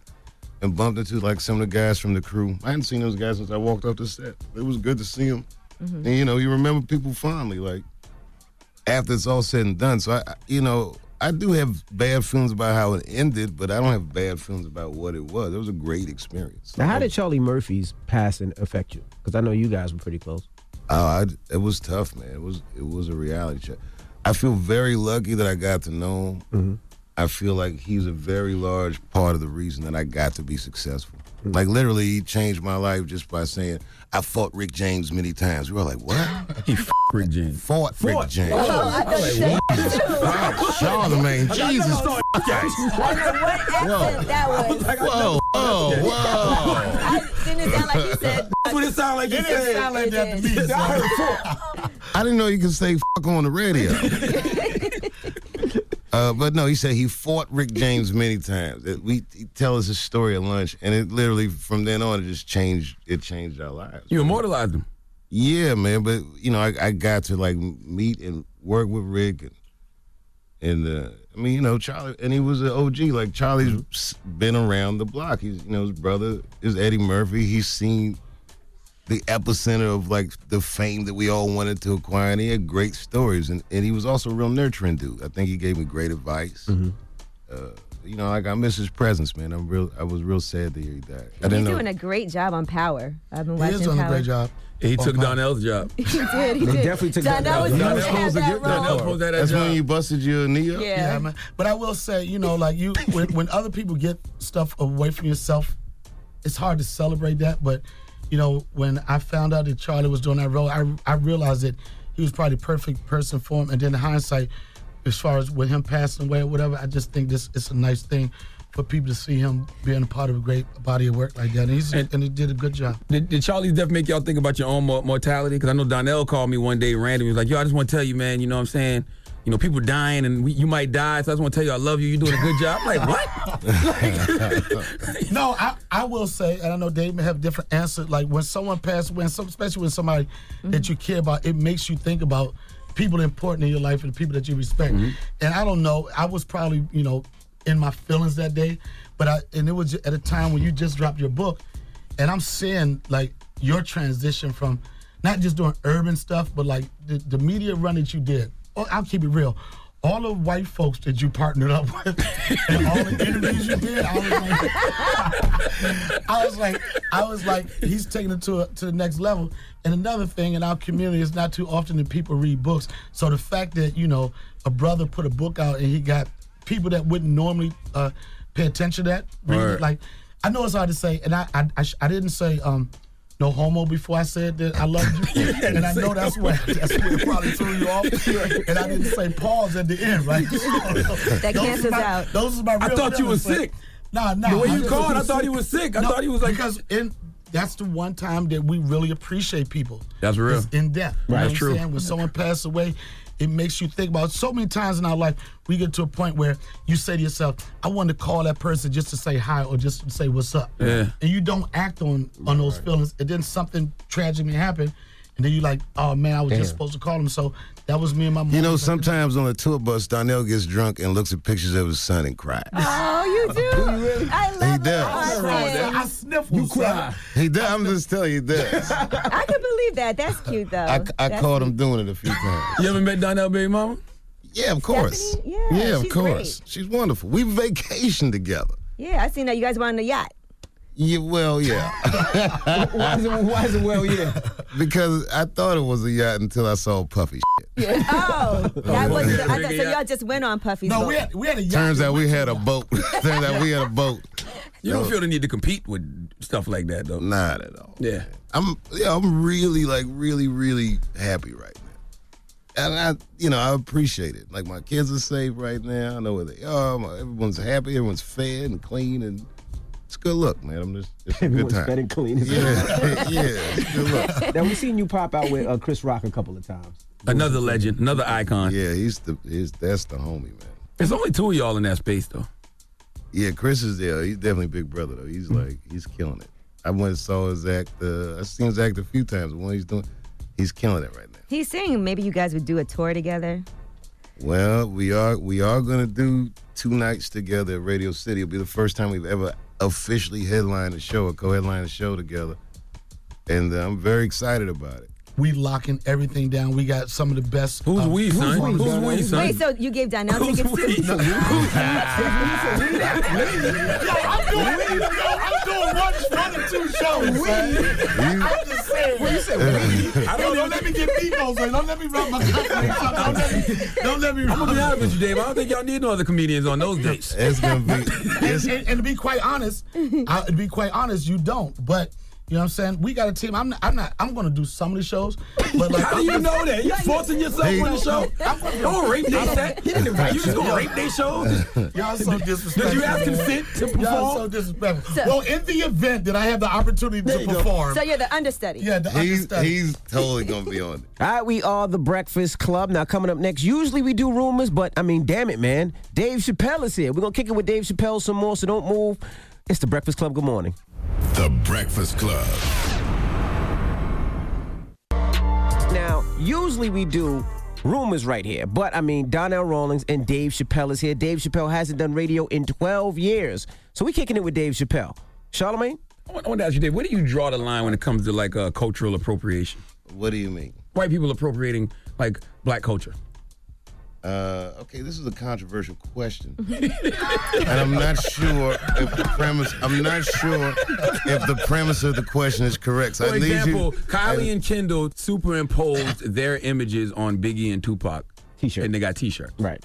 and bumped into like some of the guys from the crew. I hadn't seen those guys since I walked off the set. It was good to see them. Mm-hmm. And you know, you remember people fondly, like after it's all said and done. So I, I- you know, I do have bad feelings about how it ended, but I don't have bad feelings about what it was. It was a great experience.
Now, how did Charlie Murphy's passing affect you? Because I know you guys were pretty close.
Oh, I, it was tough, man. It was it was a reality check. I feel very lucky that I got to know him. Mm-hmm. I feel like he's a very large part of the reason that I got to be successful. Like literally, he changed my life just by saying I fought Rick James many times. We were like, what?
He f- Rick James.
Fought Rick James.
Oh, I thought you said
Wow, Charlemagne, Jesus
I don't know what accent that was.
Whoa. Oh,
Yeah.
wow.
Didn't it sound like you said?
That's what it sounded like you
It didn't
said.
sound like that to me.
I heard
son.
I didn't know you could say fuck on the radio. uh, but no, he said he fought Rick James many times. It- We he tell us his story at lunch, and it literally from then on it just changed. It changed our lives.
You immortalized him.
Yeah, man. But you know, I, I got to like meet and work with Rick, and and uh, I mean, you know, Charlie, and he was an OG. Like Charlie's been around the block. He's you know his brother is Eddie Murphy. He's seen the epicenter of like the fame that we all wanted to acquire, and he had great stories. And, and he was also a real nurturing dude. I think he gave me great advice. Uh, you know, like I miss his presence, man. I'm real. I was real sad to hear he died. I
He's
didn't know.
doing a great job on Power. I've been
He
watching
is doing a great job.
He took
Oh, my-
Donnell's job.
he did. He
They
did.
definitely took that
Donnell was
job.
supposed
Donnell
to have
supposed to
that
get- Donnell
role.
supposed to that
That's
job.
when you busted your knee up.
Yeah.
Yeah, man. But I will say, you know, like you, when, when other people get stuff away from yourself, it's hard to celebrate that. But, you know, when I found out that Charlie was doing that role, I, I realized that he was probably the perfect person for him. And then in hindsight, as far as with him passing away or whatever, I just think this it's a nice thing for people to see him being a part of a great body of work like that. And, he's, and, he did a good job.
Did, did Charlie's death make y'all think about your own mortality? Because I know Donnell called me one day randomly. He was like, yo, I just want to tell you, man, you know what I'm saying? You know, people dying and we, you might die, so I just want to tell you I love you. You're doing a good job. I'm like, what?
no, I, I will say, and I know Dave may have different answers. Like when someone passes away, and some, especially when somebody that mm-hmm. you care about, it makes you think about people important in your life and the people that you respect. Mm-hmm. And I don't know, I was probably you know in my feelings that day, but I and it was at a time when you just dropped your book, and I'm seeing like your transition from not just doing urban stuff, but like the, the media run that you did. Oh, I'll keep it real. All the white folks that you partnered up with, and all the interviews you did, I was like, I was like, I was like, he's taking it to a, to the next level. And another thing in our community is not too often that people read books. So the fact that you know a brother put a book out and he got people that wouldn't normally uh, pay attention to that, read it, like I know it's hard to say, and I I, I, sh- I didn't say um. No homo before I said that I loved you, and I know that's where that's where it probably threw you off. And I didn't say pause at the end, right?
That
Those
cancels
my,
out.
Those are my
I thought you
feelings,
was sick.
Nah, nah.
The way you called, I thought he was sick. I thought he was like-
because in that's the one time that we really appreciate people.
That's real.
Is in death. You
Right.
know
That's
what
true.
I'm saying? When someone passes away, it makes you think about so many times in our life we get to a point where you say to yourself, I want to call that person just to say hi or just to say what's up.
Yeah.
And you don't act on on those feelings. And then something tragic may happen. And then you're like, oh man, I was
Damn.
just supposed to call him. So that was me and my mom.
You know, sometimes on the tour bus, Donnell gets drunk and looks at pictures of his son and cries.
Oh, you do? I love
He
it.
does.
Austin.
I sniffle.
You cry.
He does. I'm just telling you, this.
I can believe that. That's cute, though.
I, I
That's
caught
sweet.
him doing it a few times.
You ever met Donnell Baby Mama?
Yeah, of course.
Stephanie? Yeah,
of course.
great.
She's wonderful. We vacationed together.
Yeah, I seen that you guys were on the yacht.
Yeah, well, yeah.
why, is it, why is it well, yeah?
because I thought it was a yacht until I saw Puffy. shit.
Oh, that was.
yeah.
I thought, so y'all just went on Puffy's
No,
boat.
we had we had a yacht.
Turns out we had a boat. Turns out we had a boat.
You don't feel the need to compete with stuff like that, though.
Not at all.
Yeah.
I'm yeah, I'm really like really really happy right now, and I you know I appreciate it. Like my kids are safe right now. I know where they are. My, everyone's happy. Everyone's fed and clean, and it's a good look, man. I'm just it's a good time.
fed and clean.
Yeah, yeah, it's good look.
now we've seen you pop out with uh, Chris Rock a couple of times.
Another legend, another icon.
Yeah, he's the he's that's the homie, man.
There's only two of y'all in that space, though.
Yeah, Chris is there. He's definitely big brother though. He's like he's killing it. I went and saw his act. Uh, I've seen his act a few times. But when he's doing, he's killing it right now.
He's saying maybe you guys would do a tour together.
Well, we are we are gonna do two nights together at Radio City. It'll be the first time we've ever officially headlined a show, a co-headlined a show together, and uh, I'm very excited about it.
We locking everything down. We got some of the best.
Who's
um,
we, son?
performers.
Who's we, son?
Wait, so you gave Donnell
Who's
tickets
we?
too?
Yo, I'm doing, yo, I'm doing one, one or two shows. man. I'm just saying.
What you say?
I don't, don't let me get egos, man. Don't let me run my company. Don't let me. Don't let me.
I'm gonna be
my
honest with you, Dave. I don't think y'all need no other comedians on those dates.
It's gonna be.
and, and, and to be quite honest, I, to be quite honest, you don't. But You know what I'm saying? We got a team. I'm not. I'm not. I'm going to do some of the shows, but like,
How do you know that? You forcing yourself
Hey,
on the show?
I'm gonna-
Don't rape they set. He didn't you. Just gonna rape they shows?
Y'all so disrespectful.
Did you ask him
man.
sit to perform?
Y'all so disrespectful.
So-
well, in the event that I have the opportunity to perform,
So you're the understudy.
yeah, the
He's
understudy.
he's totally gonna be on it.
All right, we are the Breakfast Club. Now, coming up next, usually we do rumors, but I mean, damn it, man. Dave Chappelle is here. We're going to kick it with Dave Chappelle some more, so don't move. It's the Breakfast Club. Good morning.
The Breakfast Club.
Now, usually we do rumors right here, but I mean, Donnell Rawlings and Dave Chappelle is here. Dave Chappelle hasn't done radio in 12 years, so we're kicking it with Dave Chappelle. Charlemagne?
I want I want to ask you, Dave, where do you draw the line when it comes to like uh, cultural appropriation?
What do you mean?
White people appropriating like black culture.
Uh, okay, this is a controversial question, and I'm not sure if the premise. I'm not sure if the premise of the question is correct. So
For
I need
example,
you,
Kylie
I-
and Kendall superimposed their images on Biggie and Tupac.
T-shirt.
And they got T-shirts.
Right.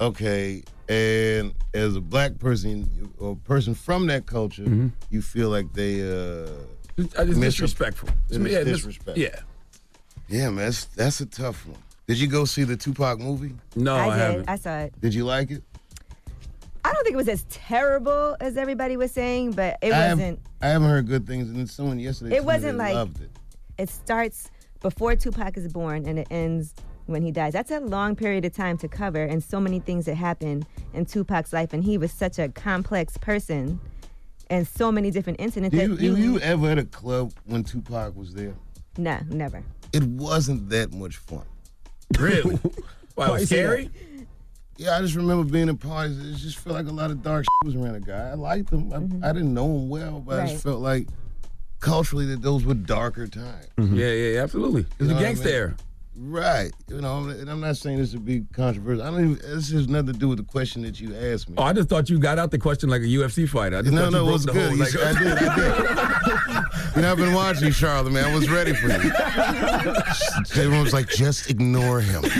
Okay, and as a black person or a person from that culture,
Mm-hmm.
you feel like they uh,
It's, it's
misrep-
disrespectful. It's- yeah,
disrespectful.
Yeah.
Yeah, man, that's, that's a tough one. Did you go see the Tupac movie?
No,
I,
I,
did.
haven't.
I saw it.
Did you like it?
I don't think it was as terrible as everybody was saying, but it
I
wasn't.
I haven't heard good things, and then someone yesterday.
It wasn't
they
like-
loved it.
It starts before Tupac is born and it ends when he dies. That's a long period of time to cover, and so many things that happened in Tupac's life, and he was such a complex person, and so many different incidents.
Do
that
you, have you ever at a club when Tupac was there?
No, never.
It wasn't that much fun.
Really?
Why you say
scary?
Yeah, I just remember being in parties. It just felt like a lot of dark shit was around the guy. I liked him. I, mm-hmm. I didn't know him well, but I
Right.
just felt like culturally that those were darker times.
Yeah, yeah, yeah, absolutely. It's
You know
a
what I
gangster
mean?
era.
Right. You know, and I'm not saying this would be controversial. I don't even, this has nothing to do with the question that you asked me.
Oh, I just thought you got out the question like a UFC fighter. I just
no,
thought
no,
you
it was good.
whole, like,
I did, I did. you know, I've been watching you, Charlotte, man. I was ready for you. Everyone was like, just ignore him.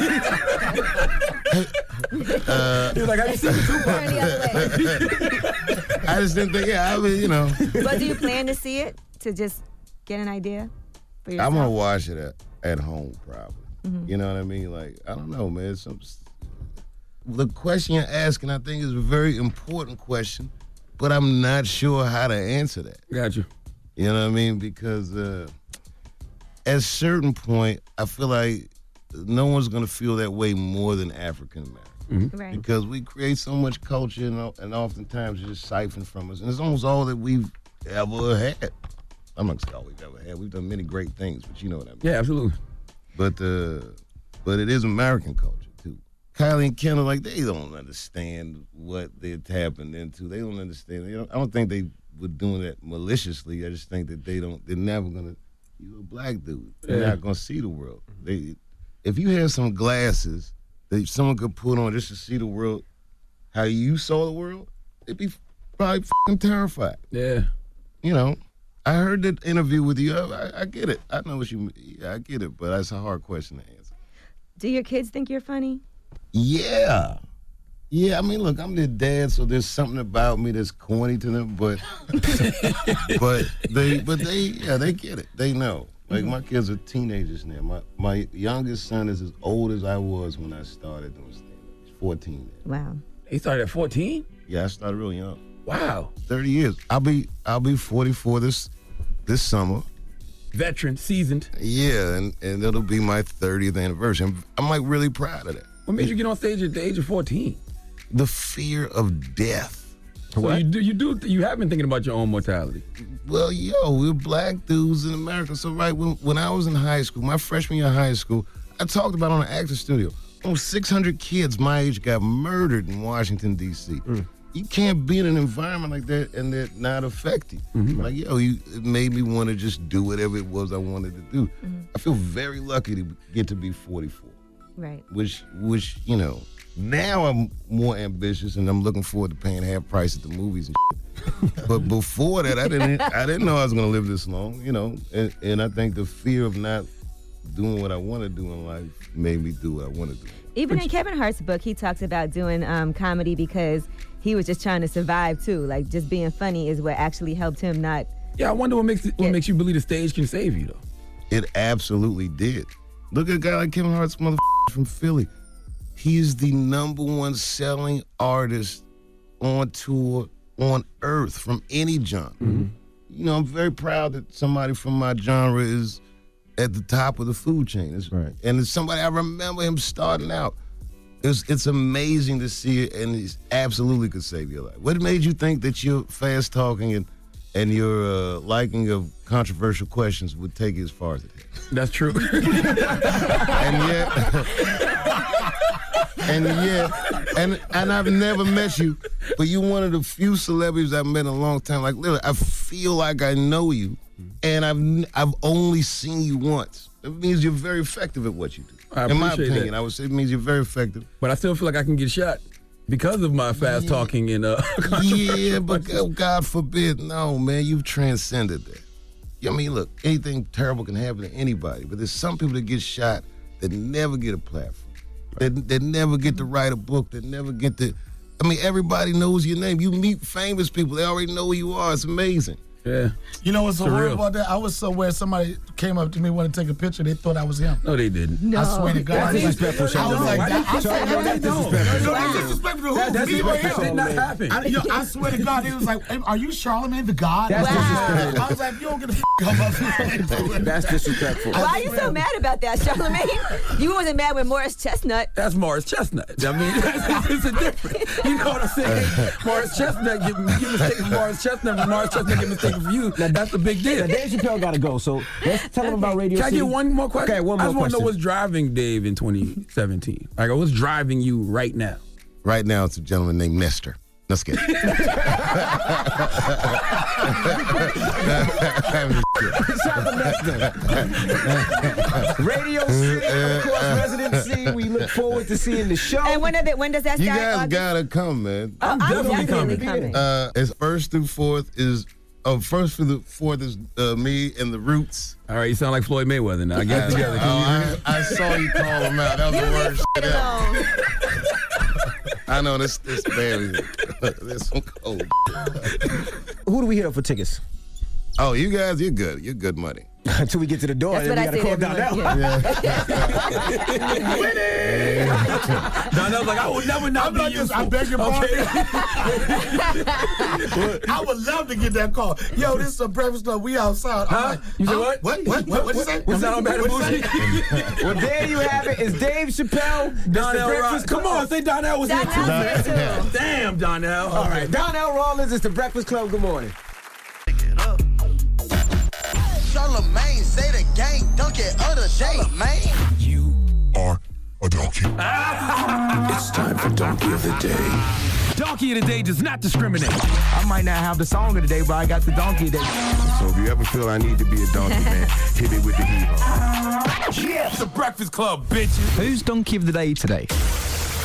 Uh,
He was like, have you seen the Tupac?
I just didn't think, yeah, I mean, you know.
but do you plan to see it to just get an idea for?
I'm gonna watch it at, at home probably.
Mhm.
You know what I mean? Like I don't know, man. Some the question you're asking, I think, is a very important question, but I'm not sure how to answer that.
Got you.
You know what I mean? Because uh, at a certain point, I feel like no one's gonna feel that way more than African Americans.
Right.
Because we create so much culture and, and oftentimes it's just siphoned from us. And it's almost all that we've ever had. I'm not saying all we've ever had. We've done many great things, but you know what I mean.
Yeah, absolutely.
But uh, but it is American culture too. Kylie and Kendall, like they don't understand what they're tapping into. They don't understand. You know, I don't think they were doing that maliciously. I just think that they don't. They're never gonna. You're a black dude. They're
Yeah.
not gonna see the world. They, if you had some glasses that someone could put on just to see the world how you saw the world, they'd be probably terrified.
Yeah.
You know, I heard that interview with you. I, I, I get it. I know what you. Yeah, I get it. But that's a hard question to answer.
Do your kids think you're funny?
Yeah. Yeah, I mean, look, I'm their dad, so there's something about me that's corny to them, but but they but they yeah, they get it. They know. Like my kids are teenagers now. My my youngest son is as old as I was when I started doing stand up. He's 14 now.
Wow.
He started at 14?
Yeah, I started real young.
Wow.
30 years. I'll be I'll be 44 this this summer.
Veteran, seasoned.
Yeah, and, and it'll be my 30th anniversary. I'm, I'm like really proud of that.
What made you get on stage at the age of 14?
The fear of death.
So you do you do you have been thinking about your own mortality.
Well, yo, we're black dudes in America. So, right, when, when I was in high school, my freshman year of high school, I talked about on an actor studio. Almost 600 kids my age got murdered in Washington, D.C. Hmm. You can't be in an environment like that and that not affect you. Like, yo, you, it made me want to just do whatever it was I wanted to do. I feel very lucky to get to be 44
Right.
which which you know now I'm more ambitious and I'm looking forward to paying half price at the movies and shit. but before that I didn't I didn't know I was gonna live this long you know and, and I think the fear of not doing what I want to do in life made me do what I want to do
Even in Kevin Hart's book, he talks about doing um, comedy because he was just trying to survive too. Like just being funny is what actually helped him not
Yeah, I wonder what makes it, what makes you believe the stage can save you though.
It absolutely did. Look at a guy like Kevin Hart's mother from Philly. He is the number one selling artist on tour on earth from any genre. Mm-hmm. You know, I'm very proud that somebody from my genre is at the top of the food chain. It's, right. And it's somebody I remember him starting out. It's, it's amazing to see it, and it absolutely could save your life. What made you think that your fast talking and and your uh, liking of controversial questions would take you as far as it did?
That's true.
and yet, and yet, and and I've never met you, but you're one of the few celebrities I've met in a long time. Like literally, I feel like I know you, and I've I've only seen you once. It means you're very effective at what you do.
I
in my opinion,
that.
I would say it means you're very effective.
But I still feel like I can get shot because of my fast talking and uh.
yeah, but God, God forbid, no, man, you've transcended that. I mean, look, anything terrible can happen to anybody, but there's some people that get shot that never get a platform, that, that never get to write a book, that never get to. I mean, everybody knows your name. You meet famous people; they already know who you are. It's amazing.
Yeah.
You know what's so
Surreal.
weird about that? I was somewhere, somebody came up to me, wanted to take a picture. They thought I was him.
No, they didn't.
I swear to God.
That's
I was like-
disrespectful,
I was like, that, I said,
Charlamagne, that's disrespectful.
no, no, disrespectful to who?
That- that's
Me or him?
Did not happen.
I, you know, I swear to God, he was like, "Hey, "Are you Charlamagne the God?"
That's
wow.
disrespectful.
I was like, "You don't get a f- up up."
That's disrespectful.
Why are you so mad about that, Charlamagne? You wasn't mad with Morris Chestnut.
That's Morris Chestnut. I mean, it's a different. You know what I'm saying? Morris Chestnut get, get mistaken for Morris Chestnut, Morris Chestnut get mistaken for you. That's a big deal.
Now, Dave Chappelle got to go, so let's tell him about Radio
Can I
City.
get one more question?
Okay, one
I just want to know what's driving Dave in 2017. Like, what's driving you right now?
Right now, it's a gentleman named Nestor. Let's get it.
Radio City, of course, residency. We look forward to seeing the show.
And when, are the, when does that
You
start?
guys
August?
gotta come, man.
Oh, I'm definitely definitely coming. coming.
Uh, it's first through fourth is oh first for the fourth is uh, me and the Roots.
All right, you sound like Floyd Mayweather now. Get it together. Can you-
Oh, I, I saw you call him out. That was the worst shit ever. I know this this very there's some cold.
Who do we hit up for tickets?
Oh, you guys, you're good. You're good money.
Until we get to the door,
That's
and
what
then we
I
got to
said,
call down
everyone.
now.
Donnell's like, I would never not
I'm
be
like this. I beg your pardon. I would love to get that call. Yo, this is a breakfast club. We outside. I'm
Huh?
like,
You said
huh?
what?
What? What? What? What you say?
What's that on Bad and
What'd you say?
well, there you have it. It's Dave Chappelle. It's the
Donnell
Breakfast
Rawlings. Come
Club.
on, say Donnell was here too.
Donnell's here too.
Damn, Donnell.
All right, Donnell Rawlings. It's the Breakfast Club. Good morning.
Charlamagne, say the gang, dunk it other day, man.
You are a donkey. it's time for Donkey of the Day.
Donkey of the day does not discriminate.
I might not have the song of the day, but I got the donkey of the Day.
So if you ever feel I need to be a donkey, man, hit me with the hee
Yeah, it's the Breakfast Club, bitches.
Who's donkey of the day today?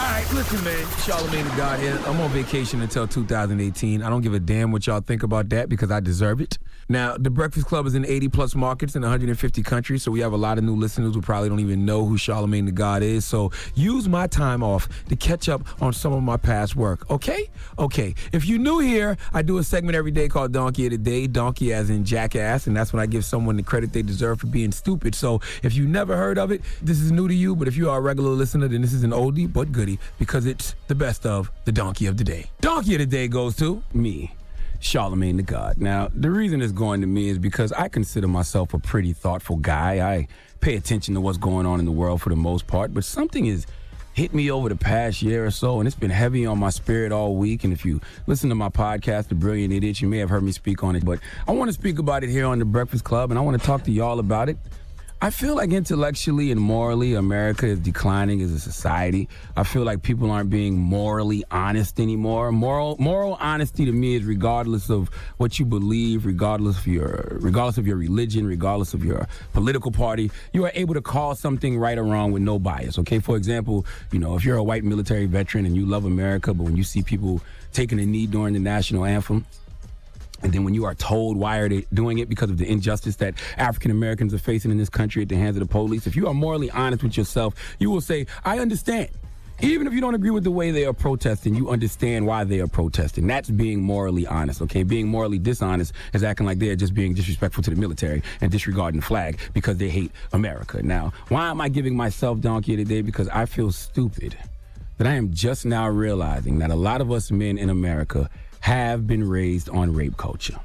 All right, listen, man. Charlamagne the God here. I'm on vacation until 2018. I don't give a damn what y'all think about that because I deserve it. Now, the Breakfast Club is in 80 plus markets in 150 countries, so we have a lot of new listeners who probably don't even know who Charlamagne the God is. So use my time off to catch up on some of my past work, okay? Okay. If you're new here, I do a segment every day called Donkey of the Day. Donkey as in jackass, and that's when I give someone the credit they deserve for being stupid. So if you never heard of it, this is new to you, but if you are a regular listener, then this is an oldie but goodie because it's the best of the Donkey of the Day. Donkey of the Day goes to me. Charlemagne the God. Now, the reason it's going to me is because I consider myself a pretty thoughtful guy. I pay attention to what's going on in the world for the most part, but something has hit me over the past year or so, and it's been heavy on my spirit all week. And if you listen to my podcast, The Brilliant Idiot, you may have heard me speak on it, but I want to speak about it here on The Breakfast Club, and I want to talk to y'all about it. I feel like intellectually and morally, America is declining as a society. I feel like people aren't being morally honest anymore. Moral moral honesty to me is regardless of what you believe, regardless of your regardless of your religion, regardless of your political party, you are able to call something right or wrong with no bias. Okay, for example, you know if you're a white military veteran and you love America, but when you see people taking a knee during the national anthem. And then when you are told why are they doing it because of the injustice that African Americans are facing in this country at the hands of the police, if you are morally honest with yourself, you will say, I understand. Even if you don't agree with the way they are protesting, you understand why they are protesting. That's being morally honest, okay? Being morally dishonest is acting like they're just being disrespectful to the military and disregarding the flag because they hate America. Now, why am I giving myself donkey today? Because I feel stupid that I am just now realizing that a lot of us men in America have been raised on rape culture.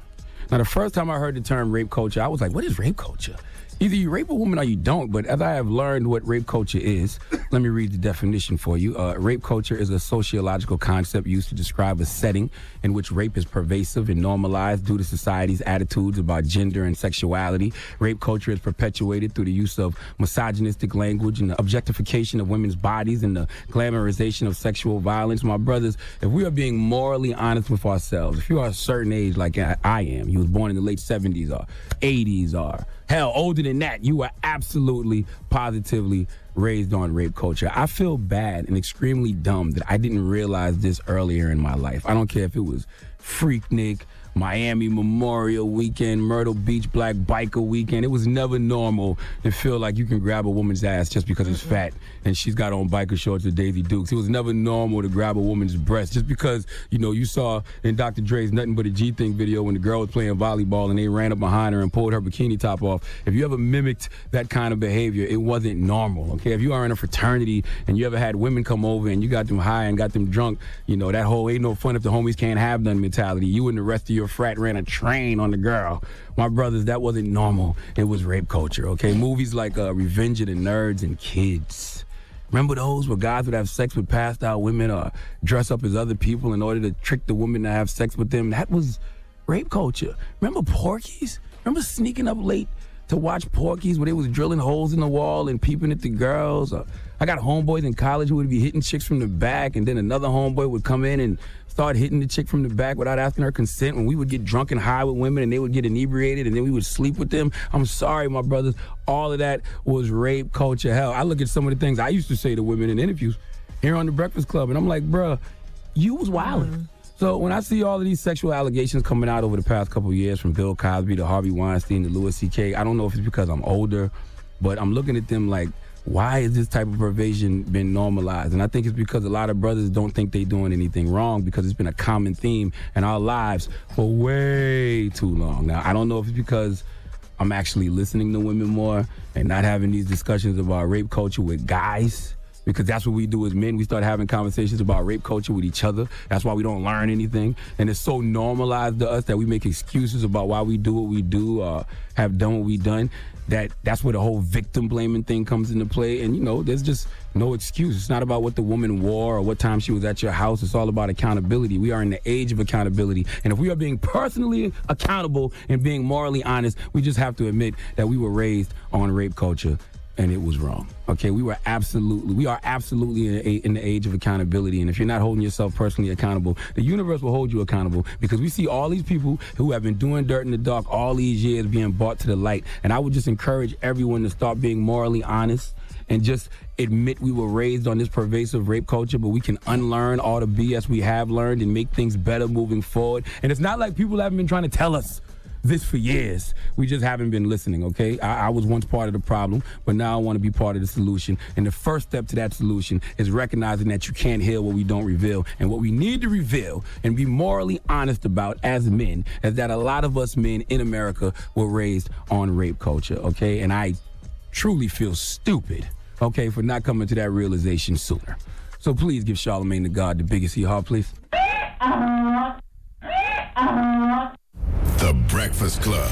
Now, the first time I heard the term rape culture, I was like, what is rape culture? Either you rape a woman or you don't, but as I have learned what rape culture is, let me read the definition for you. Uh, rape culture is a sociological concept used to describe a setting in which rape is pervasive and normalized due to society's attitudes about gender and sexuality. Rape culture is perpetuated through the use of misogynistic language and the objectification of women's bodies and the glamorization of sexual violence. My brothers, if we are being morally honest with ourselves, if you are a certain age like I am, you was born in the late 70s or 80s or hell, older than that, you were absolutely, positively raised on rape culture. I feel bad and extremely dumb that I didn't realize this earlier in my life. I don't care if it was Freaknik, Miami Memorial Weekend, Myrtle Beach Black Biker Weekend. It was never normal to feel like you can grab a woman's ass just because it's fat and she's got on biker shorts or Daisy Dukes. It was never normal to grab a woman's breast just because, you know, you saw in Dr. Dre's Nothing But a G Thing video when the girl was playing volleyball and they ran up behind her and pulled her bikini top off. If you ever mimicked that kind of behavior, it wasn't normal, okay? If you are in a fraternity and you ever had women come over and you got them high and got them drunk, you know, that whole ain't no fun if the homies can't have none mentality. You and the rest of your frat ran a train on the girl. My brothers, that wasn't normal. It was rape culture, okay? Movies like uh, Revenge of the Nerds and Kids. Remember those where guys would have sex with passed out women or dress up as other people in order to trick the woman to have sex with them? That was rape culture. Remember Porky's? Remember sneaking up late to watch Porky's where they was drilling holes in the wall and peeping at the girls? Or I got homeboys in college who would be hitting chicks from the back, and then another homeboy would come in and start hitting the chick from the back without asking her consent. When we would get drunk and high with women, and they would get inebriated, and then we would sleep with them. I'm sorry, my brothers. All of that was rape culture. Hell, I look at some of the things I used to say to women in interviews here on the Breakfast Club, and I'm like, bruh, you was wilding. Mm-hmm. So when I see all of these sexual allegations coming out over the past couple years from Bill Cosby to Harvey Weinstein to Louis C.K., I don't know if it's because I'm older, but I'm looking at them like, why is this type of pervasion been normalized? And I think it's because a lot of brothers don't think they're doing anything wrong because it's been a common theme in our lives for way too long. Now, I don't know if it's because I'm actually listening to women more and not having these discussions about rape culture with guys because that's what we do as men. We start having conversations about rape culture with each other. That's why we don't learn anything. And it's so normalized to us that we make excuses about why we do what we do or have done what we done. That that's where the whole victim blaming thing comes into play. And you know, there's just no excuse. It's not about what the woman wore or what time she was at your house. It's all about accountability. We are in the age of accountability. And if we are being personally accountable and being morally honest, we just have to admit that we were raised on rape culture and it was wrong. Okay, we were absolutely, we are absolutely in, a, in the age of accountability. And if you're not holding yourself personally accountable, the universe will hold you accountable because we see all these people who have been doing dirt in the dark all these years being brought to the light. And I would just encourage everyone to start being morally honest and just admit we were raised on this pervasive rape culture, but we can unlearn all the BS we have learned and make things better moving forward. And it's not like people haven't been trying to tell us this for years. We just haven't been listening, okay? I, I was once part of the problem, but now I want to be part of the solution. And the first step to that solution is recognizing that you can't heal what we don't reveal. And what we need to reveal and be morally honest about as men is that a lot of us men in America were raised on rape culture, okay? And I truly feel stupid, okay, for not coming to that realization sooner. So please give Charlemagne the God the biggest hee haw, please.
The Breakfast Club.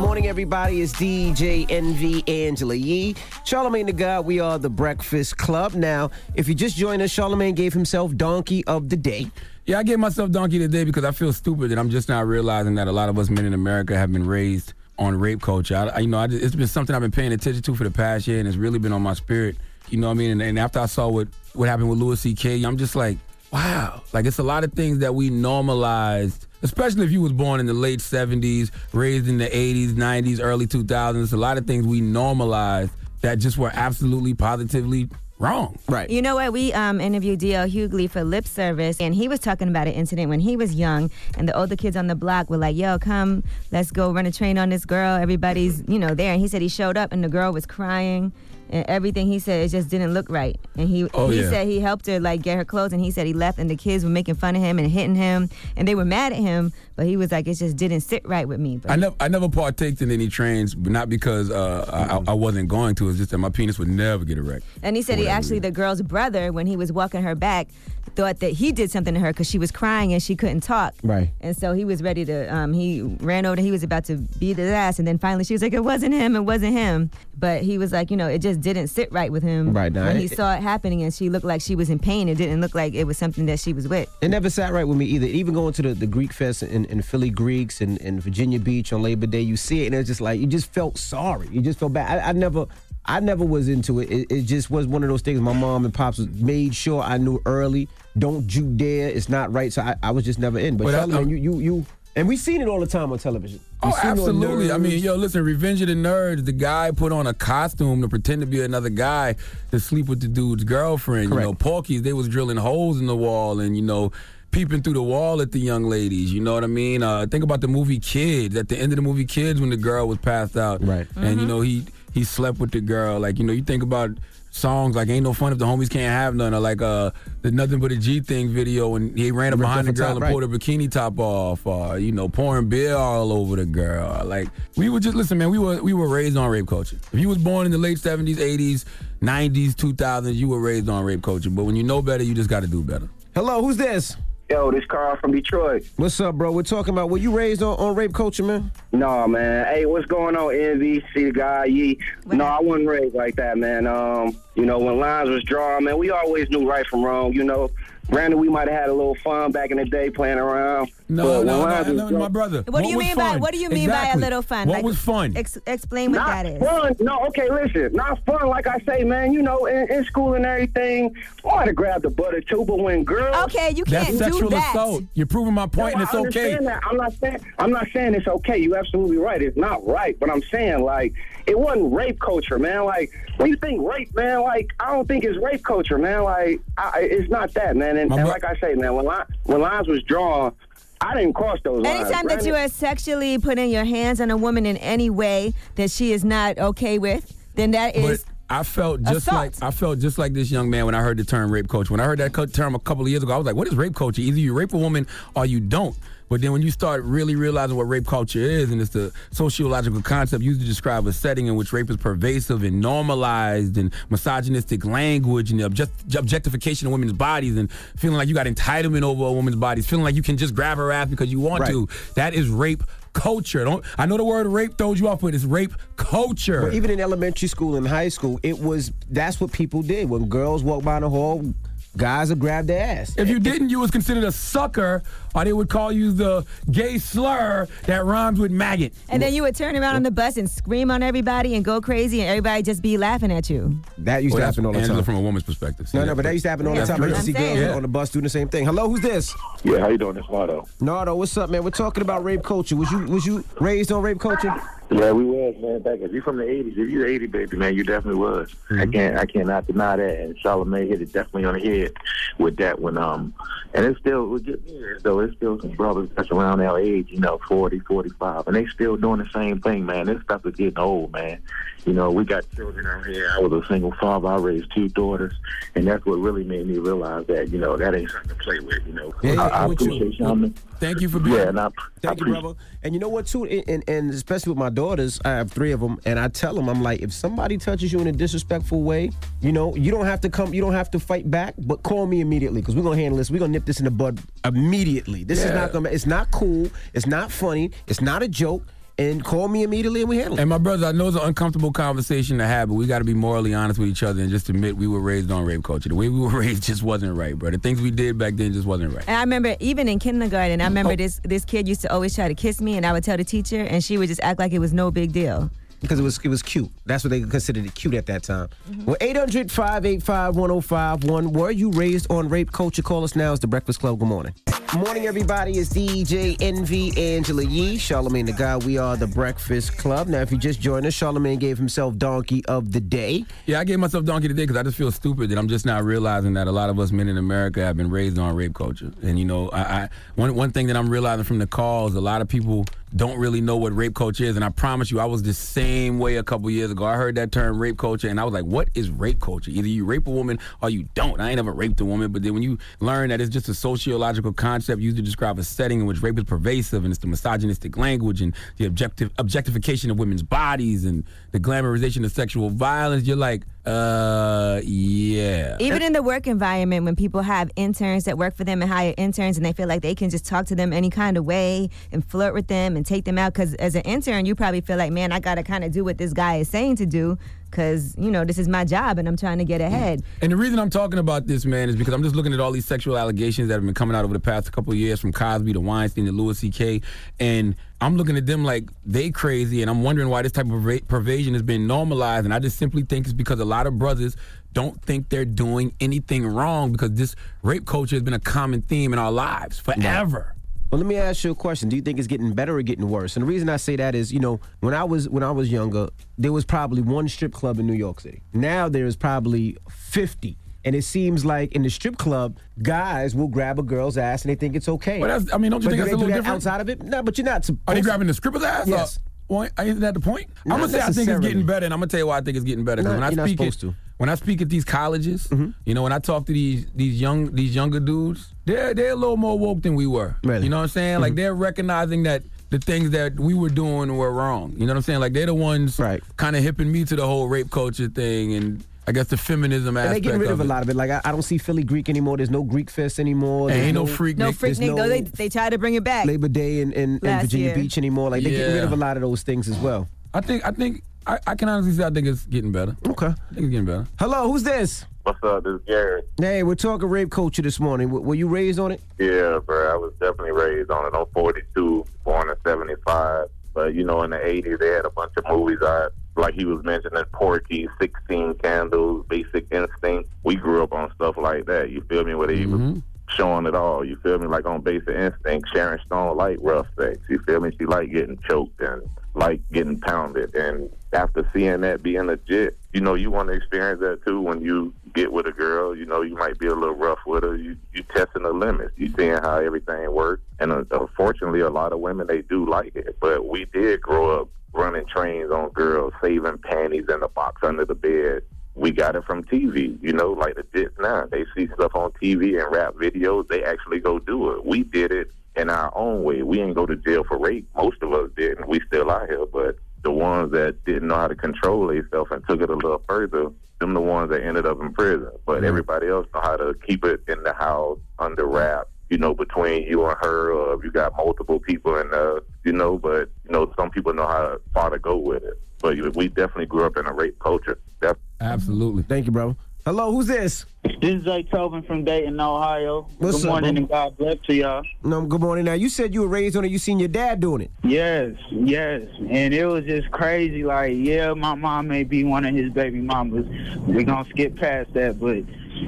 Morning, everybody. It's DJ Envy Angela Yee. Charlemagne the God, we are the Breakfast Club. Now, if you just joined us, Charlemagne gave himself Donkey of the Day.
Yeah, I gave myself donkey today because I feel stupid and I'm just not realizing that a lot of us men in America have been raised on rape culture. I, I- you know, I just, it's been something I've been paying attention to for the past year and it's really been on my spirit. You know what I mean? And, and after I saw what, what happened with Louis C.K., I'm just like, wow. Like, it's a lot of things that we normalized, especially if you was born in the late 70s, raised in the 80s, 90s, early 2000s. A lot of things we normalized that just were absolutely, positively wrong.
Right.
You know what? We um, interviewed D.L. Hughley for lip service, and he was talking about an incident when he was young, and the older kids on the block were like, "Yo, come, let's go run a train on this girl." Everybody's, you know, there, and he said he showed up, and the girl was crying, And everything he said, it just didn't look right. And he
Oh,
he
yeah.
said he helped her like get her clothes, and he said he left, and the kids were making fun of him and hitting him, and they were mad at him. But he was like, it just didn't sit right with me. But
I never, I never partaked in any trains, but not because uh, I, I wasn't going to. It's just that my penis would never get erect.
And he said he actually, the girl's brother, when he was walking her back, thought that he did something to her because she was crying and she couldn't talk.
Right.
And so he was ready to, um, he ran over, he was about to beat his ass. And then finally she was like, it wasn't him, it wasn't him. But he was like, you know, it just didn't sit right with him.
Right, now,
When he
it-
saw it happening and she looked like she was in pain, it didn't look like it was something that she was with.
It never sat right with me either. Even going to the, the Greek Fest in, in Philly Greeks and, and Virginia Beach on Labor Day, you see it and it's just like you just felt sorry. You just felt bad. I, I never I never was into it. it. It just was one of those things my mom and pops made sure I knew early. Don't you dare. It's not right. So I, I was just never in. But
But I-
Charlamagne, you you you and we seen it all the time on television. We
Oh,
seen it on
absolutely. I mean, yo, listen, Revenge of the Nerds, the guy put on a costume to pretend to be another guy to sleep with the dude's girlfriend. Correct. You know, Porky's, they was drilling holes in the wall and, you know, peeping through the wall at the young ladies. You know what I mean? Uh, think about the movie Kids. At the end of the movie Kids, when the girl was passed out. Right. And, you know, he he slept with the girl. Like, you know, you think about songs like Ain't No Fun If the Homies Can't Have None or like uh the Nothing But a G Thing video and he ran up behind the girl
top,
and
right.
pulled her bikini top off, uh, you know, pouring beer all over the girl. Like we were just listen, man. We were we were raised on rape culture. If you was born in the late seventies, eighties, nineties, two thousands, you were raised on rape culture. But when you know better, you just got to do better.
Hello, who's this?
Yo, this Carl from Detroit.
What's up, bro? We're talking about were you raised on, on rape culture, man?
No, man. Hey, what's going on, NVC guy? Yee. No, I wasn't raised like that, man. Um, you know, when lines was drawn, man, we always knew right from wrong. You know, granted, we might have had a little fun back in the day playing around.
No,
but when
no, no, no, my brother.
What, do you
was
mean by what do you mean by a little fun?
What
Like,
was fun?
Ex- explain what
not
that is.
fun. No, okay, listen. Not fun, like I say, man. You know, in, in school and everything, I might have grabbed the butt or two, but when girls,
Okay, you can't do
sexual
that.
assault. You're proving my point,
No,
and it's
I
okay.
That. I'm not saying I'm not saying it's okay. You're absolutely right. It's not right, but I'm saying like it wasn't rape culture, man. Like when you think rape, man, like I don't think it's rape culture, man. Like I, it's not that, man. And, and
bro-
like I say, man, when line, when lines was drawn, I didn't cross those lines.
Anytime that you
Granted-
are sexually putting your hands on a woman in any way that she is not okay with, then that is.
But I felt just
assault.
like I felt just like this young man when I heard the term rape culture. When I heard that term a couple of years ago, I was like, "What is rape culture? Either you rape a woman or you don't." But then when you start really realizing what rape culture is, and it's the sociological concept used to describe a setting in which rape is pervasive and normalized, and misogynistic language, and the object- objectification of women's bodies, and feeling like you got entitlement over a woman's bodies, feeling like you can just grab her ass because you want
Right.
to. That is rape culture. Don't I know the word rape throws you off, but it's rape culture.
But even in elementary school and high school, it was that's what people did. When girls walked by the hall, guys would grab their ass.
If you didn't, you was considered a sucker, or they would call you the gay slur that rhymes with maggot.
and then you would turn around on the bus and scream on everybody and go crazy, and everybody just be laughing at you.
That used
Well,
to happen all the
Angela
time.
from a woman's perspective. See
No, no, but that used to happen all the time. I used to see
I'm
girls
saying.
on the bus doing the same thing. Hello, who's this?
Yeah, how you doing? It's Lotto.
Nardo, what's up, man? We're talking about rape culture. Was you was you raised on rape culture?
Yeah, we was man. Back if you from the '80s, if you 80 baby man, you definitely was.
Mm-hmm.
I can't, I cannot deny that. And Charlamagne hit it definitely on the head with that one. Um, and it's still, we get years though. It's still some brothers that's around our age, you know, 40, 45, and they still doing the same thing, man. This stuff is getting old, man. You know, we got children out here. I was a single father. I raised two daughters, and that's what really made me realize that, you know, that ain't something to play with. You know,
Yeah,
I, I
with you.
appreciate Charlamagne.
Thank you for being.
Yeah, and I, I
Thank you,
appreciate
brother. And you know what, too, and, and, and especially with my daughters, I have three of them, and I tell them, I'm like, if somebody touches you in a disrespectful way, you know, you don't have to come, you don't have to fight back, but call me immediately because we're gonna handle this. We're gonna nip this in the bud immediately. This is not gonna, it's not cool, it's not funny, it's not a joke, and call me immediately and we handle it.
And my brother, I know it's an uncomfortable conversation to have, but we got to be morally honest with each other and just admit we were raised on rape culture. The way we were raised just wasn't right, bro. The things we did back then just wasn't right.
And I remember even in kindergarten, I
Oh.
remember this this kid used to always try to kiss me, and I would tell the teacher, and she would just act like it was no big deal.
Because it was it was cute. That's what they considered it cute at that time.
Mm-hmm.
Well, 800 585 1051. Were you raised on rape culture? Call us now. It's the Breakfast Club. Good morning. Morning, everybody. It's DJ Envy Angela Yee, Charlemagne the God. We are the Breakfast Club. Now, if you just joined us, Charlemagne gave himself Donkey of the Day.
Yeah, I gave myself donkey today because I just feel stupid that I'm just not realizing that a lot of us men in America have been raised on rape culture. And you know, I, I one one thing that I'm realizing from the calls, a lot of people don't really know what rape culture is. And I promise you, I was the same way a couple years ago. I heard that term rape culture, and I was like, what is rape culture? Either you rape a woman or you don't. I ain't ever raped a woman, but then when you learn that it's just a sociological concept used to describe a setting in which rape is pervasive and it's the misogynistic language and the objective objectification of women's bodies and the glamorization of sexual violence, you're like, uh, yeah.
Even in the work environment, when people have interns that work for them and hire interns, and they feel like they can just talk to them any kind of way and flirt with them and take them out, because as an intern, you probably feel like, man, I got to kind of do what this guy is saying to do, because you know this is my job and I'm trying to get ahead.
And the reason I'm talking about this, man, is because I'm just looking at all these sexual allegations that have been coming out over the past couple of years, from Cosby to Weinstein to Louis C.K. And I'm looking at them like they crazy, and I'm wondering why this type of pervasion has been normalized. And I just simply think it's because a lot of brothers don't think they're doing anything wrong because this rape culture has been a common theme in our lives forever.
Well, let me ask you a question. Do you think it's getting better or getting worse? And the reason I say that is, you know, when I was when I was younger, there was probably one strip club in New York City. Now there is probably 50. And it seems like in the strip club, guys will grab a girl's ass and they think it's okay.
But that's- I mean, don't you
But
think
do
that's a little
that
different?
outside of it? No, but you're not supposed
Are they grabbing the stripper's ass?
Yes.
Or, well, isn't that the point? I'm gonna say I think it's getting better, and I'm gonna tell you why I think it's getting better.
Not-
when I speak at,
to.
when I speak at these colleges, mm-hmm. you know, when I talk to these these young these younger dudes, they're they're a little more woke than we were. You know what I'm saying? Like mm-hmm. they're recognizing that the things that we were doing were wrong. You know what I'm saying? Like they're the ones kind of hipping me to the whole rape culture thing and. I guess the feminism
And they
aspect
getting rid of,
of
a lot of it. Like I, I don't see Philly Greek anymore. There's no Greek fest anymore.
Hey,
There's
ain't no freak
No
Nick.
freak
There's no.
They they try to bring it back.
Labor Day in, in, in Virginia
year.
Beach anymore. Like they getting rid of a lot of those things as well.
I think I think I, I can honestly say I think it's getting better.
Okay.
I think it's getting better.
Hello, who's this?
What's up? This is Gary.
Hey, we're talking rape culture this morning. W- were you raised on it?
Yeah, bro. I was definitely raised on it. I'm 42, born in 75. But, you know, in the 80s, they had a bunch of movies out. Like he was mentioning, Porky, 16 Candles, Basic Instinct. We grew up on stuff like that. You feel me? Where they was showing it all. You feel me? Like on Basic Instinct, Sharon Stone liked rough sex. You feel me? She liked getting choked and like getting pounded. And after seeing that being legit, you know, you want to experience that too when you get with a girl. You know, you might be a little rough with her. You you testing the limits. You seeing how everything works. And uh, unfortunately, a lot of women they do like it. But we did grow up running trains on girls, saving panties in the box under the bed. We got it from TV, you know, like the jits now. They see stuff on TV and rap videos, they actually go do it. We did it in our own way. We didn't go to jail for rape. Most of us didn't. We still out here, but the ones that didn't know how to control themselves and took it a little further, them the ones that ended up in prison. But mm-hmm. everybody else know how to keep it in the house under wrap. You know, between you and her, or if you got multiple people and there, you know. But you know, some people know how far to go with it. But we definitely grew up in a rape culture. That's
Absolutely.
Thank you, bro. Hello, who's this?
This is Jay Tobin from Dayton, Ohio.
What's
Good morning and God bless to y'all.
No, good morning. Now you said you were raised on it. You seen your dad doing it.
Yes, yes. And it was just crazy. Like, yeah, my mom may be one of his baby mamas. We're going to skip past that. But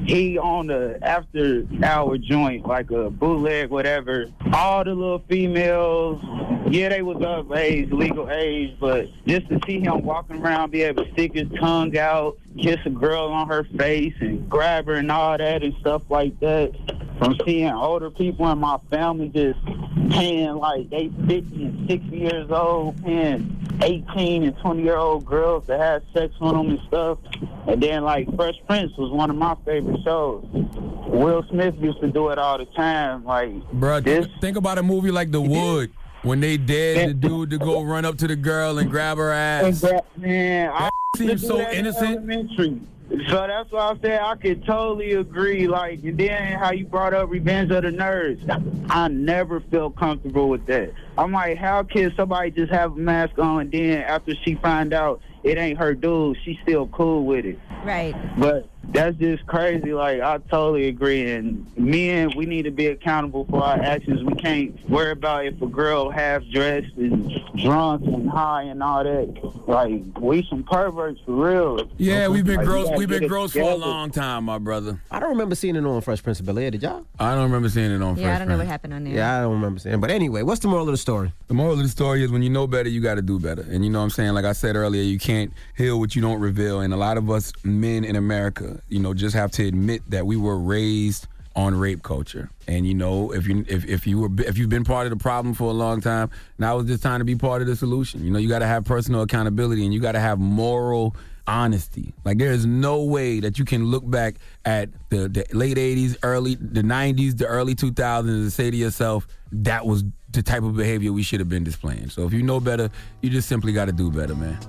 he on the after hour joint, like a bootleg, whatever. All the little females, yeah, they was of age, legal age. But just to see him walking around, be able to stick his tongue out, kiss a girl on her face and grab her and all that and stuff like that. From seeing older people in my family just paying like they 50 and 60 years old, paying 18 and 20 year old girls to have sex with them and stuff. And then like Fresh Prince was one of my favorite shows. Will Smith used to do it all the time. Like
Bro, think, think about a movie like The Wood when they dared the dude to go run up to the girl and grab her ass.
Man, I
seems
used to do
so innocent.
Elementary. So that's why I said I could totally agree. Like, and then how you brought up Revenge of the Nerds. I never felt comfortable with that. I'm like, how can somebody just have a mask on and then after she find out it ain't her dude, she's still cool with it.
Right.
But that's just crazy. Like I totally agree. And men, we need to be accountable for our actions. We can't worry about if a girl half dressed and drunk and high and all that. Like we some perverts for real.
Yeah, we've been
Like,
gross.
gotta
We've been
it
gross for a long time, my brother.
I don't remember seeing it on Fresh Prince of Bel Air. Did y'all?
I don't remember seeing it on
Yeah,
Fresh
I don't know what happened on there.
Yeah, I don't remember seeing. it. But anyway, what's the moral of the story?
The moral of the story is when you know better, you got to do better. And you know what I'm saying? Like I said earlier, you can't heal what you don't reveal. And a lot of us men in America, you know, just have to admit that we were raised on rape culture. And you know, if you if, if you were if you've been part of the problem for a long time, now is just time to be part of the solution. You know, you got to have personal accountability and you got to have moral honesty. Like there is no way that you can look back at the, the late 80s, early the 90s, the early 2000s and say to yourself that was the type of behavior we should have been displaying. So if you know better, you just simply got to do better, man.